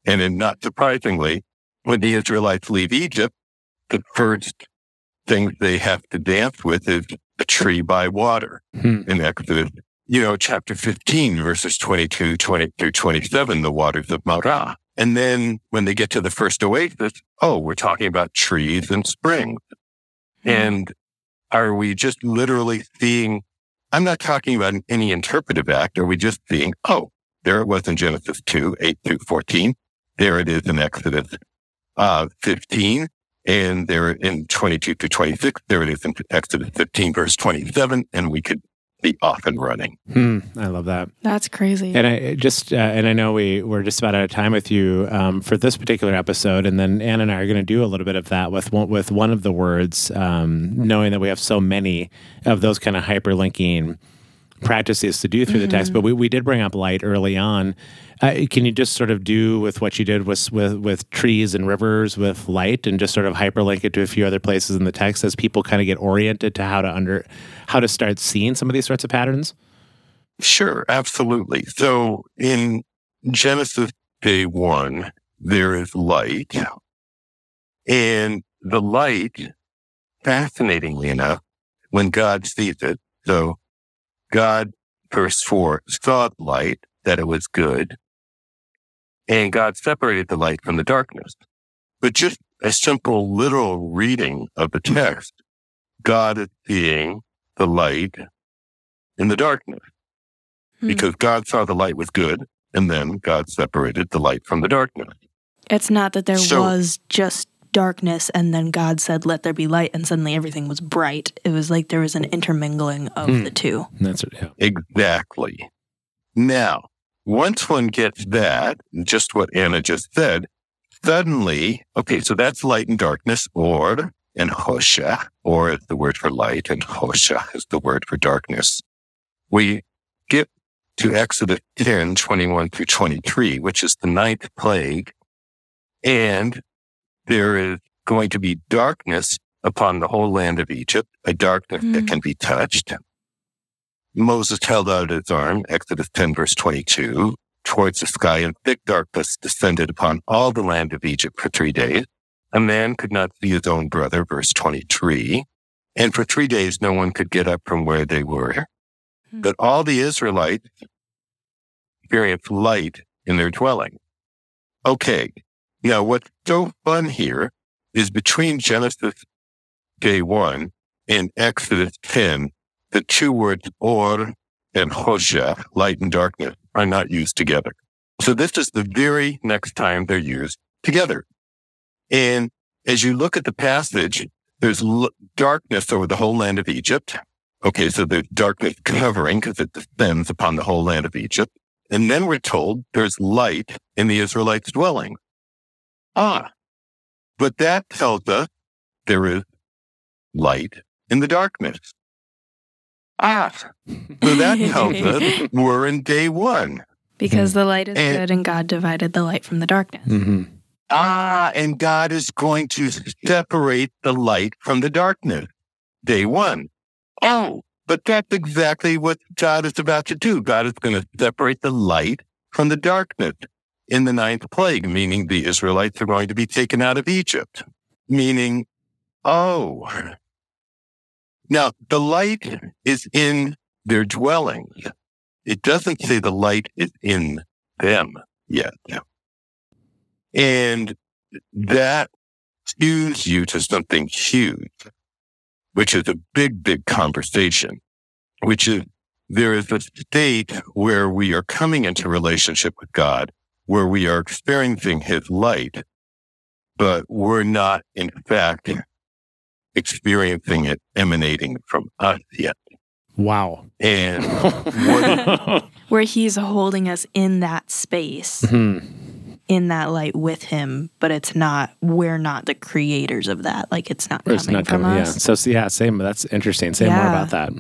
And then not surprisingly, when the Israelites leave Egypt, the first thing they have to dance with is a tree by water hmm. in Exodus, you know, chapter 15, verses 22, 20 through 27, the waters of Marah. And then when they get to the first oasis, oh, we're talking about trees and springs. Hmm. And are we just literally seeing, I'm not talking about any interpretive act. Are we just seeing, oh, there it was in Genesis 2, 8 through 14. There it is in Exodus uh, 15. And there in 22 to 26, there it is in Exodus 15, verse 27, and we could be off and running. Hmm, I love that. That's crazy. And I just, uh, and I know we we're just about out of time with you um, for this particular episode, and then Ann and I are going to do a little bit of that with one, with one of the words, um, knowing that we have so many of those kind of hyperlinking practices to do through mm-hmm. the text. But we, we did bring up light early on. Uh, can you just sort of do with what you did with, with with trees and rivers with light, and just sort of hyperlink it to a few other places in the text as people kind of get oriented to how to under how to start seeing some of these sorts of patterns? Sure, absolutely. So in Genesis day one, there is light, and the light, fascinatingly enough, when God sees it, so God, verse 4, saw the light, that it was good, and God separated the light from the darkness. But just a simple literal reading of the text, God is seeing the light in the darkness hmm. because God saw the light was good, and then God separated the light from the darkness. It's not that there so, was just darkness and then God said, Let there be light, and suddenly everything was bright. It was like there was an intermingling of hmm. the two. That's it. Yeah. Exactly. Now, once one gets that, just what Anna just said, suddenly, okay, so that's light and darkness, or and hosha, or is the word for light, and hosha is the word for darkness. We get to Exodus 10, 21 through 23, which is the ninth plague. And there is going to be darkness upon the whole land of Egypt, a darkness mm. that can be touched. Moses held out his arm, Exodus 10 verse 22, towards the sky and thick darkness descended upon all the land of Egypt for three days. A man could not see his own brother, verse 23. And for three days, no one could get up from where they were. Mm. But all the Israelites experienced light in their dwelling. Okay. Now, what's so fun here is between Genesis day one and Exodus 10, the two words or and hosha, light and darkness, are not used together. So this is the very next time they're used together. And as you look at the passage, there's l- darkness over the whole land of Egypt. Okay, so there's darkness covering because it descends upon the whole land of Egypt. And then we're told there's light in the Israelites' dwelling. Ah, but that tells us there is light in the darkness. Ah, so that tells us we're in day one. because the light is And- good and God divided the light from the darkness. Mm-hmm. Ah, and God is going to separate the light from the darkness. Day one. Oh, but that's exactly what God is about to do. God is going to separate the light from the darkness in the ninth plague, meaning the Israelites are going to be taken out of Egypt. Meaning, oh, now the light is in their dwellings. It doesn't say the light is in them yet. And that cues you to something huge, which is a big, big conversation, which is there is a state where we are coming into relationship with God, where we are experiencing his light, but we're not, in fact, experiencing it emanating from us yet. Wow. And what, Where he's holding us in that space, Hmm. in that light with him, but it's not, we're not the creators of that. Like it's not coming not from coming. Yeah. us. So so, yeah, same. That's interesting. Say more about that.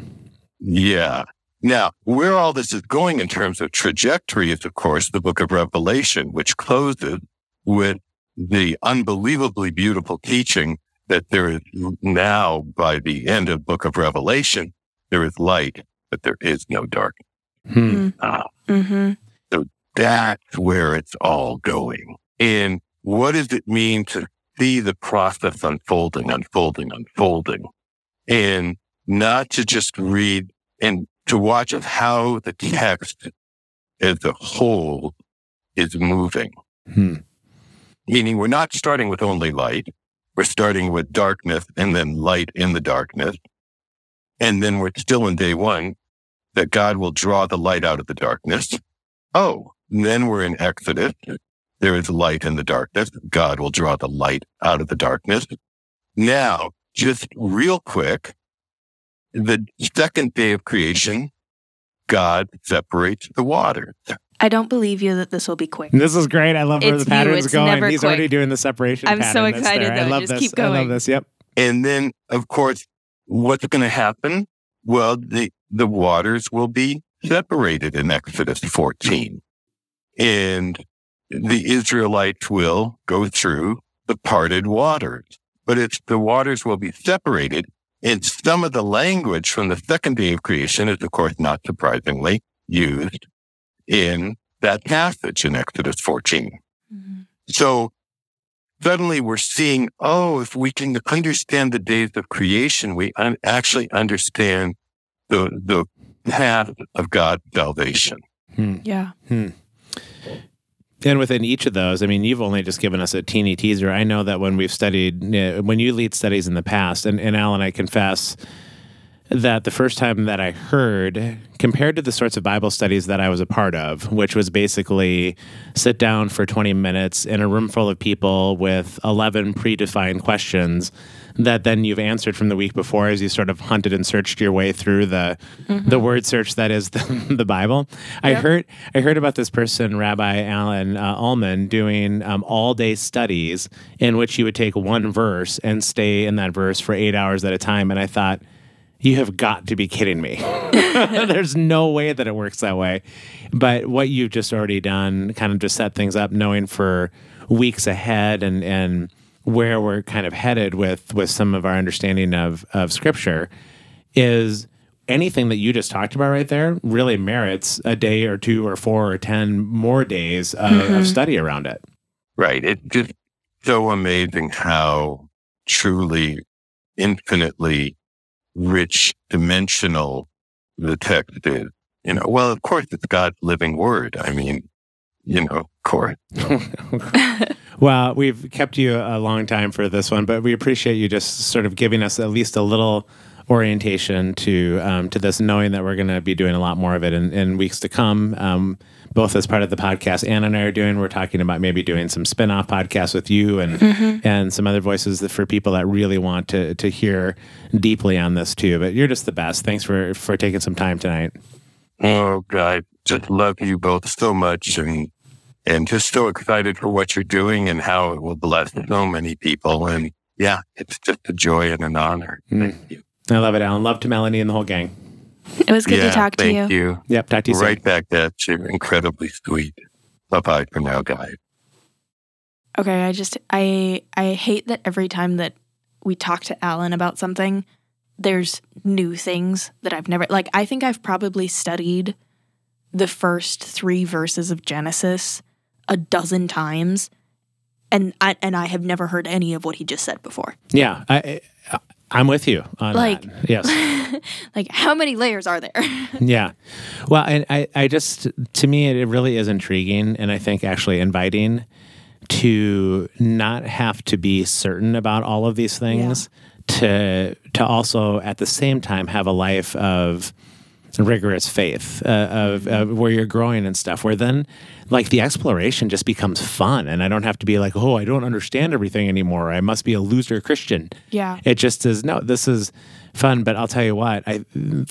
Yeah. Now, where all this is going in terms of trajectory is, of course, the book of Revelation, which closes with the unbelievably beautiful teaching that there is now, by the end of book of Revelation, there is light, but there is no darkness. Hmm. Ah, Mm-hmm. that's where it's all going. And what does it mean to see the process unfolding, unfolding, unfolding? And not to just read and to watch of how the text as a whole is moving. Hmm. Meaning we're not starting with only light. We're starting with darkness and then light in the darkness. And then we're still in day one that God will draw the light out of the darkness. Oh, then we're in Exodus. There is light in the darkness. God will draw the light out of the darkness. Now, just real quick, the second day of creation, God separates the water. I don't believe you that this will be quick. This is great. I love where It's the you. pattern's It's going. never He's already doing the separation. I'm so pattern that's excited, there. I love Just this. keep I love this. Yep. And then, of course, what's going to happen? Well, the, the waters will be separated in Exodus 14. And the Israelites will go through the parted waters, but it's the waters will be separated. And some of the language from the second day of creation is, of course, not surprisingly used in that passage in Exodus 14. Mhm. So suddenly we're seeing, oh, if we can understand the days of creation, we un- actually understand the, the path of God's salvation. Hmm. Yeah. And within each of those, I mean, you've only just given us a teeny teaser. I know that when we've studied, uh, when you lead studies in the past, and, and Alan, I confess that the first time that I heard, compared to the sorts of Bible studies that I was a part of, which was basically sit down for 20 minutes in a room full of people with 11 predefined questions that then you've answered from the week before as you sort of hunted and searched your way through the the word search that is the, the Bible. I heard I heard about this person, Rabbi Alan uh, Ullman, doing um, all day studies in which you would take one verse and stay in that verse for eight hours at a time, and I thought. You have got to be kidding me. There's no way that it works that way. But what you've just already done, kind of just set things up, knowing for weeks ahead and and where we're kind of headed with with some of our understanding of of scripture, is anything that you just talked about right there really merits a day or two or four or ten more days of, of mm-hmm. study around it. Right. It's just so amazing how truly infinitely rich, dimensional the text is. You know, well, of course, it's God's living word. I mean, you know, of course. Well, we've kept you a long time for this one, but we appreciate you just sort of giving us at least a little orientation to um, to this, knowing that we're going to be doing a lot more of it in, in weeks to come. Um, both as part of the podcast Anna and I are doing, we're talking about maybe doing some spin-off podcasts with you and and some other voices that for people that really want to to hear deeply on this too. But you're just the best. Thanks for for taking some time tonight. Oh, God, just love you both so much. And and just so excited for what you're doing and how it will bless so many people. And yeah, it's just a joy and an honor. Mm. Thank you. I love it, Alan. Love to Melanie and the whole gang. It was good yeah, to talk to you. thank you. you. Yep. Talk to you Right soon. back at you. Incredibly sweet. Bye bye for now, guys. Okay, I just I I hate that every time that we talk to Alan about something, there's new things that I've never like I think I've probably studied the first 3 verses of Genesis a dozen times and I and I have never heard any of what he just said before. Yeah. I, I, I'm with you on Like- that. Yes. like how many layers are there? Yeah. Well, and I, I just, to me, it really is intriguing and I think actually inviting to not have to be certain about all of these things, to, to also at the same time have a life of rigorous faith, uh, of, of where you're growing and stuff, where then like the exploration just becomes fun. And I don't have to be like, oh, I don't understand everything anymore. I must be a loser Christian. yeah. It just is no, this is fun. But I'll tell you what, I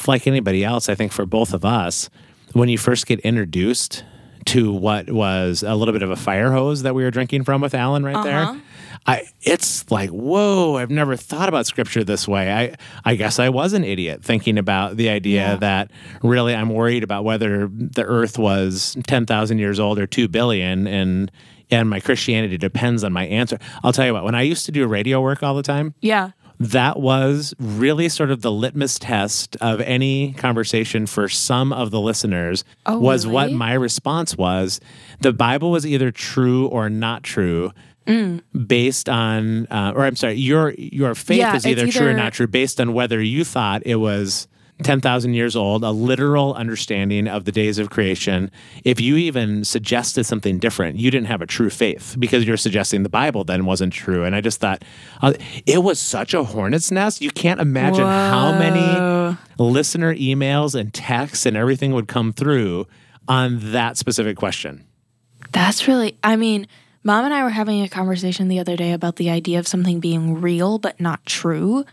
like anybody else, I think for both of us, when you first get introduced to what was a little bit of a fire hose that we were drinking from with Alan right Uh-huh. there. I it's like, whoa, I've never thought about scripture this way. I I guess I was an idiot thinking about the idea Yeah. that really I'm worried about whether the earth was 10,000 years old or 2 billion and and my Christianity depends on my answer. I'll tell you what, when I used to do radio work all the time, Yeah. that was really sort of the litmus test of any conversation for some of the listeners Oh, was what my response was the bible was either true or not true Mm. based on uh, or i'm sorry your your faith Yeah, is either, it's true or not true based on whether you thought it was 10,000 years old, a literal understanding of the days of creation. If you even suggested something different, you didn't have a true faith because you're suggesting the Bible then wasn't true. And I just thought uh, it was such a hornet's nest. You can't imagine how many listener emails and texts and everything would come through on that specific question. That's really, I mean, mom and I were having a conversation the other day about the idea of something being real but not true.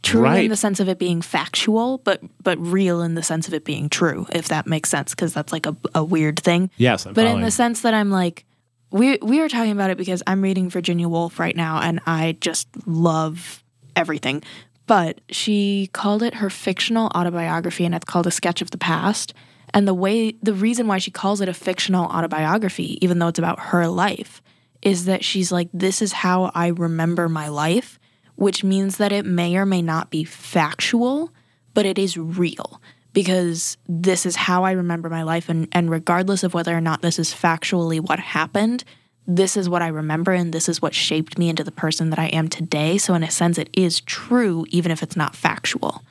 True Right. in the sense of it being factual, but but real in the sense of it being true, if that makes sense, because that's like a, a weird thing. Yes, I'm but in the sense that I'm like, we we were talking about it because I'm reading Virginia Woolf right now, and I just love everything. But she called it her fictional autobiography, and it's called A Sketch of the Past. And the way, the reason why she calls it a fictional autobiography, even though it's about her life, is that she's like, this is how I remember my life, which means that it may or may not be factual, but it is real because this is how I remember my life. And, and regardless of whether or not this is factually what happened, this is what I remember and this is what shaped me into the person that I am today. So, in a sense, it is true, even if it's not factual.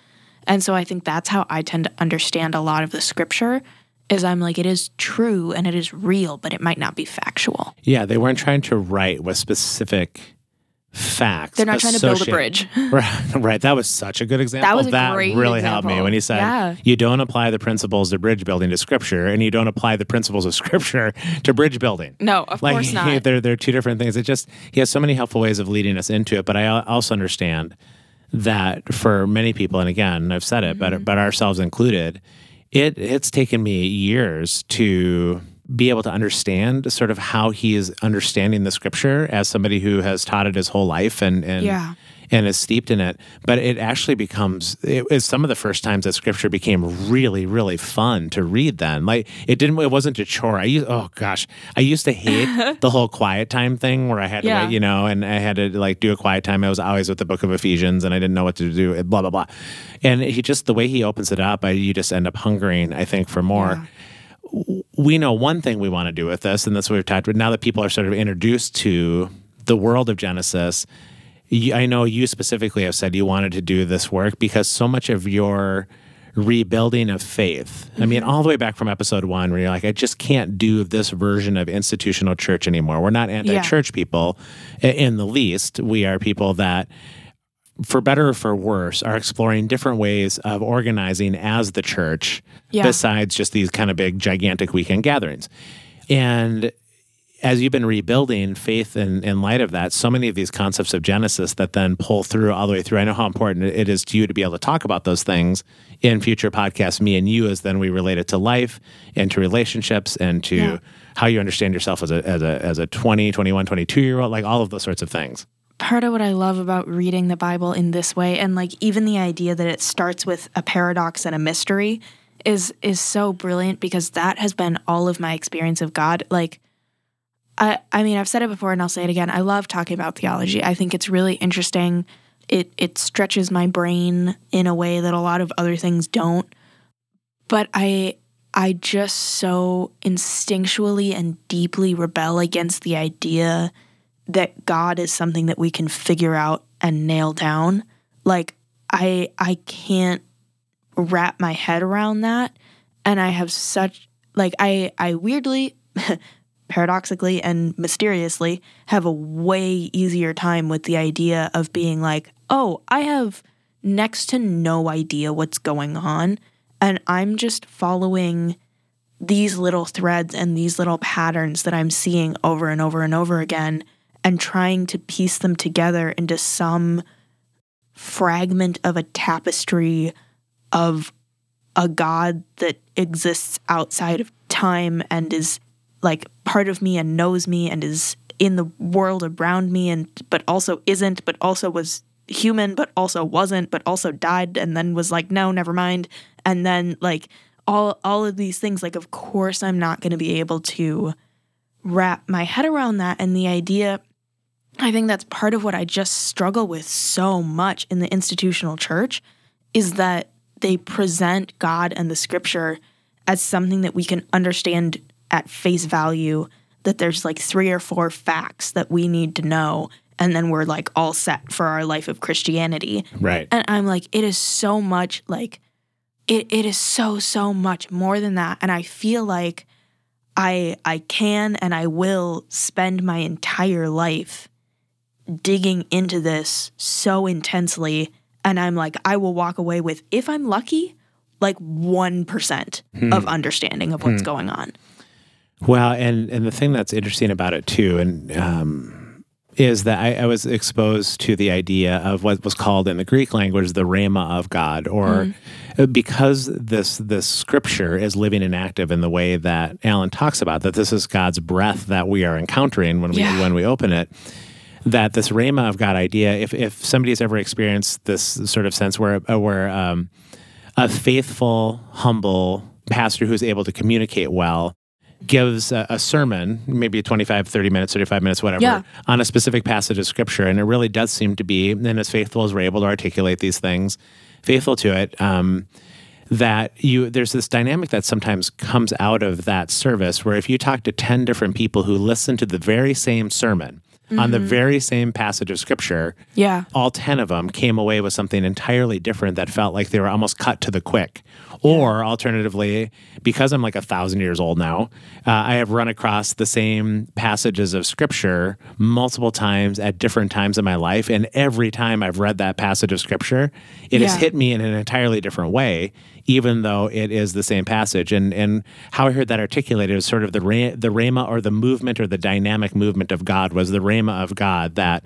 And so I think that's how I tend to understand a lot of the scripture is I'm like it is true and it is real, but it might not be factual. Yeah, they weren't trying to write with specific facts. They're not trying to build a bridge. Right, right. That was such a good example. That was a that really helped me when he said, Yeah. "You don't apply the principles of bridge building to scripture, and you don't apply the principles of scripture to bridge building." No, of like course not. they're they're two different things. It just he has so many helpful ways of leading us into it. But I also understand that for many people, and again, I've said it, Mm-hmm. but but ourselves included, it it's taken me years to be able to understand sort of how he is understanding the scripture as somebody who has taught it his whole life and and Yeah. And is steeped in it. But it actually becomes it is some of the first times that scripture became really, really fun to read then. Like it didn't it wasn't a chore. I used oh gosh. I used to hate the whole quiet time thing where I had to Yeah. wait, you know, and I had to like do a quiet time. I was always with the book of Ephesians and I didn't know what to do, blah, blah, blah. And he just the way he opens it up, I, you just end up hungering, I think, for more we know one thing we want to do with this, and that's what we've talked about. Now that people are sort of introduced to the world of Genesis, I know you specifically have said you wanted to do this work because so much of your rebuilding of faith, I mean, mm-hmm. all the way back from episode one, where you're like, I just can't do this version of institutional church anymore. We're not anti church people in the least. We are people that for better or for worse, are exploring different ways of organizing as the church Yeah. besides just these kind of big, gigantic weekend gatherings. And as you've been rebuilding faith in, in light of that, so many of these concepts of Genesis that then pull through all the way through. I know how important it is to you to be able to talk about those things in future podcasts, me and you, as then we relate it to life and to relationships and to Yeah. how you understand yourself as a as a as a 20, 21, 22 year old, like all of those sorts of things. part of what I love about reading the Bible in this way and like even the idea that it starts with a paradox and a mystery is is so brilliant because that has been all of my experience of God. Like I I mean, I've said it before and I'll say it again. I love talking about theology. I think it's really interesting. It it stretches my brain in a way that a lot of other things don't. But I I just so instinctually and deeply rebel against the idea that God is something that we can figure out and nail down. Like I I can't wrap my head around that and I have such like I I weirdly paradoxically and mysteriously have a way easier time with the idea of being like, "Oh, I have next to no idea what's going on. And I'm just following these little threads and these little patterns that I'm seeing over and over and over again and trying to piece them together into some fragment of a tapestry of a God that exists outside of time and is like part of me and knows me and is in the world around me and but also isn't but also was human but also wasn't but also died and then was like no never mind. And then like all all of these things like of course I'm not going to be able to wrap my head around that. And the idea I think that's part of what I just struggle with so much in the institutional church is that they present God and the scripture as something that we can understand at face value that there's like three or four facts that we need to know and then we're like all set for our life of Christianity. Right. And I'm like, it is so much like it, it is so, so much more than that. And I feel like I I can and I will spend my entire life digging into this so intensely. And I'm like, I will walk away with, if I'm lucky, like 1% hmm. of understanding of what's hmm. going on. Well, and and the thing that's interesting about it too, and um, is that I, I was exposed to the idea of what was called in the Greek language the rhema of God, or because this this scripture is living and active in the way that Alan talks about that this is God's breath that we are encountering when we Yeah. when we open it. That this rhema of God idea, if if somebody's ever experienced this sort of sense where where um, a faithful, humble pastor who's able to communicate well gives a, a sermon, maybe 25, 30 minutes, 35 minutes, whatever, Yeah. on a specific passage of scripture. And it really does seem to be, and as faithful as we're able to articulate these things, faithful to it, um, that you there's this dynamic that sometimes comes out of that service where if you talk to 10 different people who listen to the very same sermon on the very same passage of scripture, Yeah. all 10 of them came away with something entirely different that felt like they were almost cut to the quick. Or alternatively, because I'm like a thousand years old now, uh, I have run across the same passages of scripture multiple times at different times in my life. And every time I've read that passage of scripture, it has hit me in an entirely different way, even though it is the same passage. And, and how I heard that articulated is sort of the, ra- the rhema or the movement or the dynamic movement of God was the rhema of God that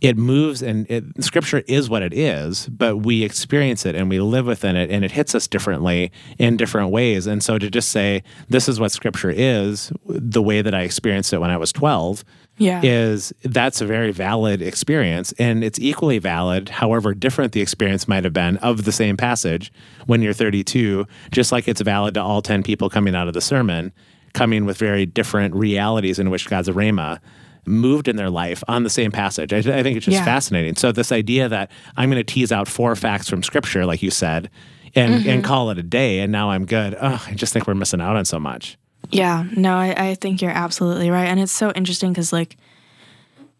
it moves and it, scripture is what it is, but we experience it and we live within it and it hits us differently in different ways. And so to just say, this is what scripture is, the way that I experienced it when I was 12, Yeah. is that's a very valid experience. And it's equally valid, however different the experience might have been of the same passage when you're 32, just like it's valid to all 10 people coming out of the sermon, coming with very different realities in which God's rhema moved in their life on the same passage. I, I think it's just Yeah. fascinating. So this idea that I'm going to tease out four facts from scripture, like you said, and, and mm-hmm. call it a day, and now I'm good. Oh, I just think we're missing out on so much. Yeah, no, I, I think you're absolutely right. And it's so interesting because, like,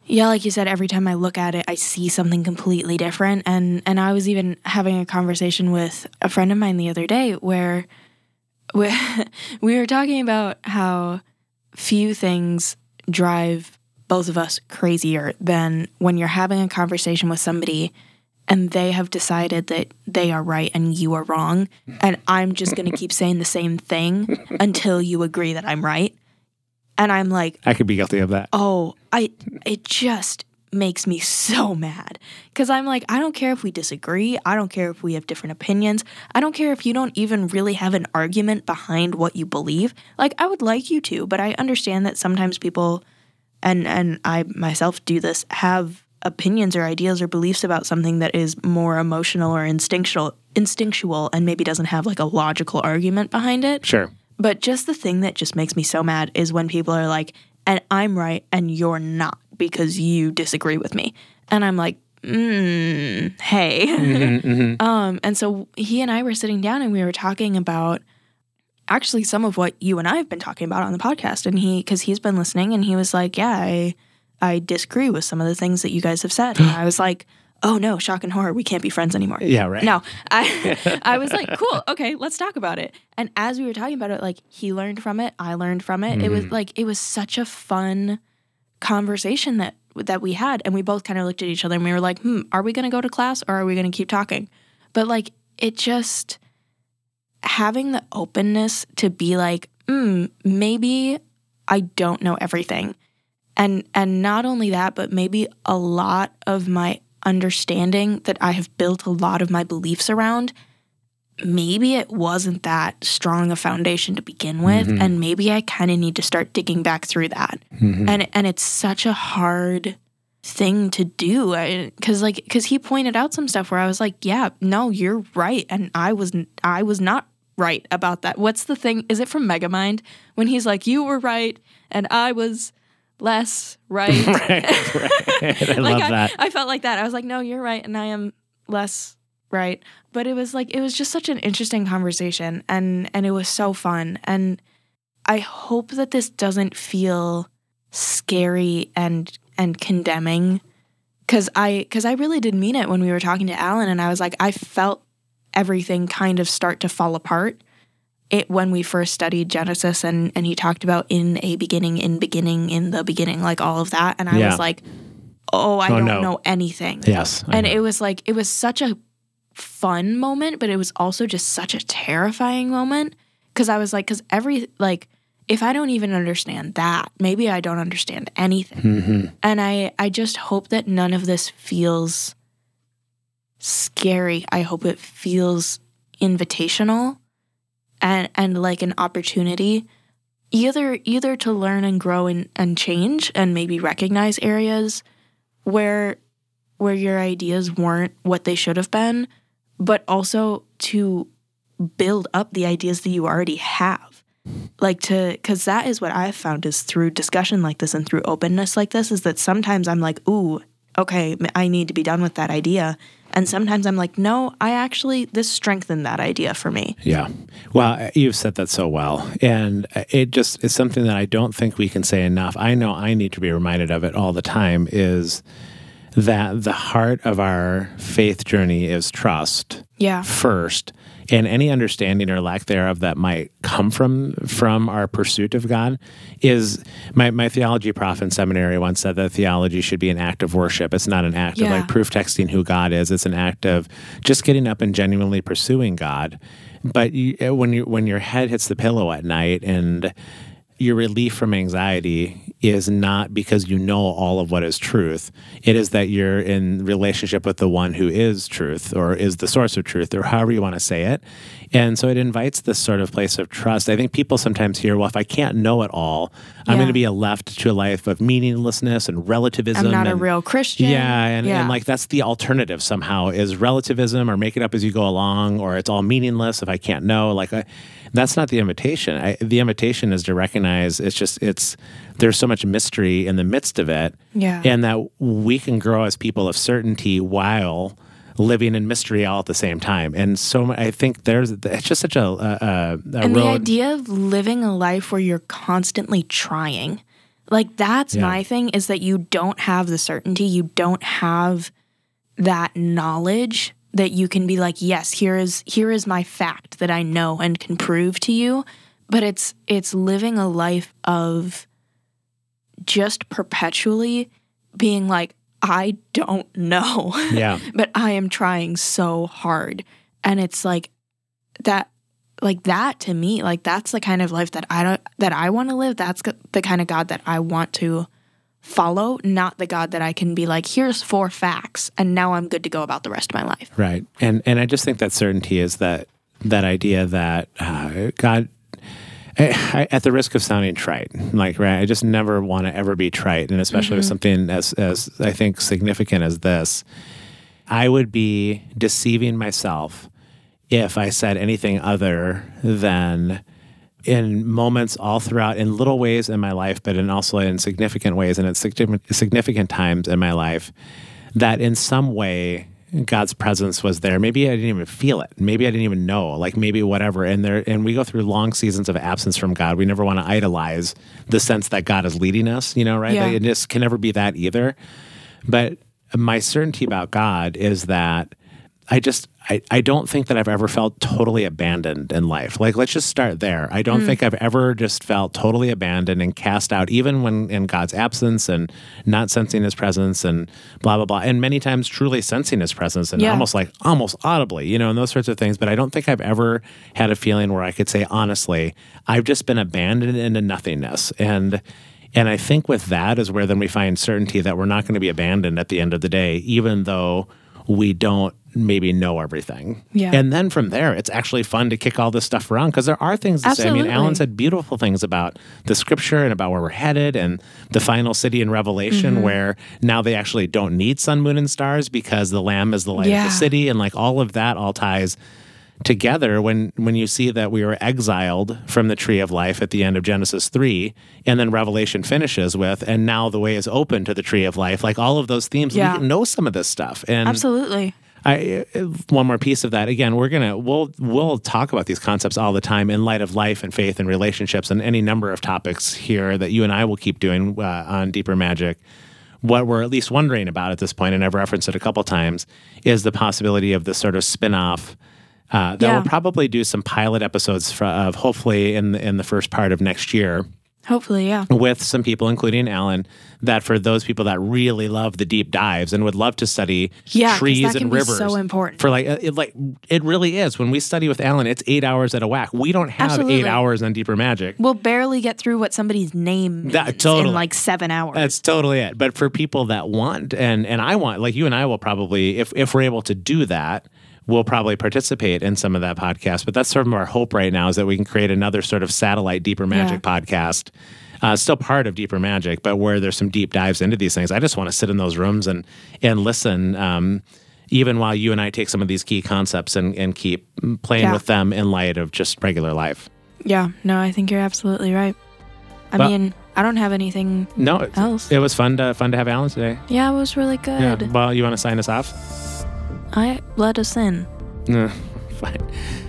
yeah, like you said, every time I look at it, I see something completely different. And and I was even having a conversation with a friend of mine the other day where we, we were talking about how few things drive both of us crazier than when you're having a conversation with somebody and they have decided that they are right and you are wrong and i'm just going to keep saying the same thing until you agree that i'm right and i'm like I could be guilty of that. oh i it just makes me so mad because I'm like, I don't care if we disagree. I don't care if we have different opinions. I don't care if you don't even really have an argument behind what you believe. Like, I would like you to, but I understand that sometimes people, and and I myself do this, have opinions or ideas or beliefs about something that is more emotional or instinctual instinctual and maybe doesn't have like a logical argument behind it. Sure. But just the thing that just makes me so mad is when people are like, and I'm right and you're not because you disagree with me. And I'm like, mm, hey. Mm-hmm, um, and so he and I were sitting down and we were talking about actually some of what you and I have been talking about on the podcast. And he, because he's been listening and he was like, yeah, I, I disagree with some of the things that you guys have said. And I was like, oh no, shock and horror, we can't be friends anymore. Yeah, right. No, I I was like, cool, okay, let's talk about it. And as we were talking about it, like he learned from it, I learned from it. It was like it was such a fun conversation that that we had, and we both kind of looked at each other and we were like, hmm, are we gonna go to class or are we gonna keep talking? But like it just having the openness to be like, hmm, maybe I don't know everything. And and not only that, but maybe a lot of my understanding that I have built a lot of my beliefs around, maybe it wasn't that strong a foundation to begin with. And maybe I kind of need to start digging back through that. And and it's such a hard thing to do because like because he pointed out some stuff where I was like, yeah, no, you're right, and I was I was not right about that. What's the thing? Is it from Megamind when he's like, you were right and I was less right? right, right. I like love I, that. I felt like that. I was like, no, you're right, and I am less right. But it was like it was just such an interesting conversation, and and it was so fun. And I hope that this doesn't feel scary and and condemning, because I because I really did mean it when we were talking to Alan, and I was like, I felt everything kind of start to fall apart. It when we first studied Genesis, and and he talked about in a beginning, in beginning, in the beginning, like all of that, and I Yeah. was like, oh, I Oh, don't no. know anything. Yes. I And know. it was like, it was such a fun moment, but it was also just such a terrifying moment. Cause I was like, cause every, like, if I don't even understand that, maybe I don't understand anything. Mhm. And I, I just hope that none of this feels scary. I hope it feels invitational and, and like an opportunity either either to learn and grow and, and change and maybe recognize areas where where your ideas weren't what they should have been, but also to build up the ideas that you already have. Like to because that is what I've found is through discussion like this and through openness like this is that sometimes I'm like, ooh, okay, I need to be done with that idea. And sometimes I'm like, no, I actually this strengthened that idea for me. Yeah. Well, uh, you've said that so well. And uh, it just is something that I don't think we can say enough. I know I need to be reminded of it all the time is that the heart of our faith journey is trust Yeah. first and any understanding or lack thereof that might come from from our pursuit of God is my, my theology prof in seminary once said that theology should be an act of worship. It's not an act of like proof texting who God is. It's an act of just getting up and genuinely pursuing God. But you, when you when your head hits the pillow at night and your relief from anxiety is not because you know all of what is truth. It is that you're in relationship with the one who is truth or is the source of truth or however you want to say it. And so it invites this sort of place of trust. I think people sometimes hear, well, if I can't know it all, I'm Yeah. going to be left to a life of meaninglessness and relativism. I'm not a real Christian. yeah, and, Yeah. and like that's the alternative somehow is relativism or make it up as you go along or it's all meaningless if I can't know. Like I, that's not the invitation. I, the invitation is to recognize it's just it's there's so much mystery in the midst of it, Yeah. and that we can grow as people of certainty while living in mystery all at the same time. And so I think there's it's just such a a, a, and the idea of living a life where you're constantly trying like that's Yeah. my thing is that you don't have the certainty you don't have that knowledge that you can be like yes here is here is my fact that i know and can prove to you but it's it's living a life of just perpetually being like i don't know yeah, but I am trying so hard. And it's like that like that to me, like that's the kind of life that I don't that I want to live. That's the kind of God that I want to follow, not the God that I can be like, here's four facts, and now I'm good to go about the rest of my life. Right. And and I just think that certainty is that that idea that uh, God I, I, at the risk of sounding trite, like right, I just never want to ever be trite, and especially with something as as I think significant as this, I would be deceiving myself if I said anything other than in moments all throughout, in little ways in my life, but in also in significant ways and at significant times in my life, that in some way God's presence was there. Maybe I didn't even feel it. Maybe I didn't even know. Like maybe whatever. And there and we go through long seasons of absence from God. We never want to idolize the sense that God is leading us, you know, right? Yeah. It just can never be that either. But my certainty about God is that I just I, I don't think that I've ever felt totally abandoned in life. Like let's just start there. I don't mm. think I've ever just felt totally abandoned and cast out, even when in God's absence and not sensing his presence and blah blah blah. And many times truly sensing his presence and Yeah. almost like almost audibly, you know, and those sorts of things. But I don't think I've ever had a feeling where I could say honestly, I've just been abandoned into nothingness. And and I think with that is where then we find certainty that we're not going to be abandoned at the end of the day, even though we don't maybe know everything. Yeah. And then from there, it's actually fun to kick all this stuff around because there are things to say. I mean, Alan said beautiful things about the scripture and about where we're headed and the final city in Revelation, Mm-hmm. where now they actually don't need sun, moon, and stars because the Lamb is the light of the city. And like all of that all ties together when when you see that we were exiled from the tree of life at the end of Genesis 3 and then Revelation finishes with and now the way is open to the tree of life like all of those themes Yeah. we know some of this stuff and Absolutely. I one more piece of that. Again we're going to we'll we'll talk about these concepts all the time in light of life and faith and relationships and any number of topics here that you and I will keep doing uh, on deeper magic. What we're at least wondering about at this point, and I've referenced it a couple times, is the possibility of this sort of spin-off uh, that Yeah. we'll probably do some pilot episodes for, of hopefully in the, in the first part of next year Hopefully, yeah. with some people, including Alan, that for those people that really love the deep dives and would love to study Yeah, trees and rivers, so important. for like it, like it really is. When we study with Alan, it's eight hours at a whack. We don't have Absolutely. eight hours on deeper magic. We'll barely get through what somebody's name means That- totally. in like seven hours. That's totally it. But for people that want and and I want, like you and I will probably, if if we're able to do that, we'll probably participate in some of that podcast. But that's sort of our hope right now is that we can create another sort of satellite deeper magic podcast. Uh, still part of deeper magic, but where there's some deep dives into these things. I just want to sit in those rooms and and listen. Um, even while you and I take some of these key concepts and, and keep playing Yeah. with them in light of just regular life. yeah, no, I think you're absolutely right. I Well- mean, I don't have anything. No, Else? it was fun to fun to have Alan today. Yeah, it was really good. Yeah. good. Well, you want to sign us off? I let us in. No, fine.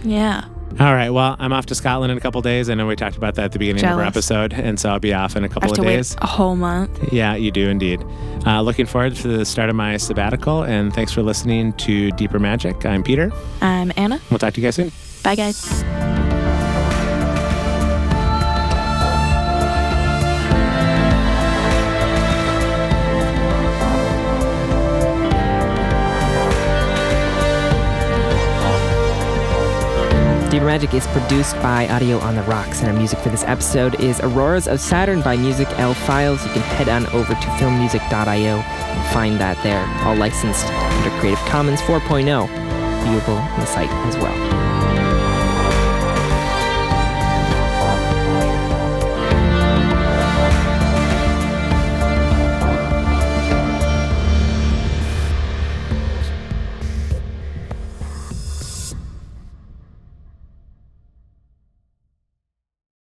Yeah. All right. Well, I'm off to Scotland in a couple days. I know we talked about that at the beginning of our episode, and so I'll be off in a couple have of to days. wait a whole month. Yeah, you do indeed. Uh, looking forward to the start of my sabbatical, and thanks for listening to Deeper Magic. I'm Peter. I'm Anna. We'll talk to you guys soon. Bye, guys. Deeper Magic is produced by Audio on the Rocks, and our music for this episode is Auroras of Saturn by Music L Files. You can head on over to filmmusic.io and find that there, all licensed under Creative Commons 4.0, viewable on the site as well.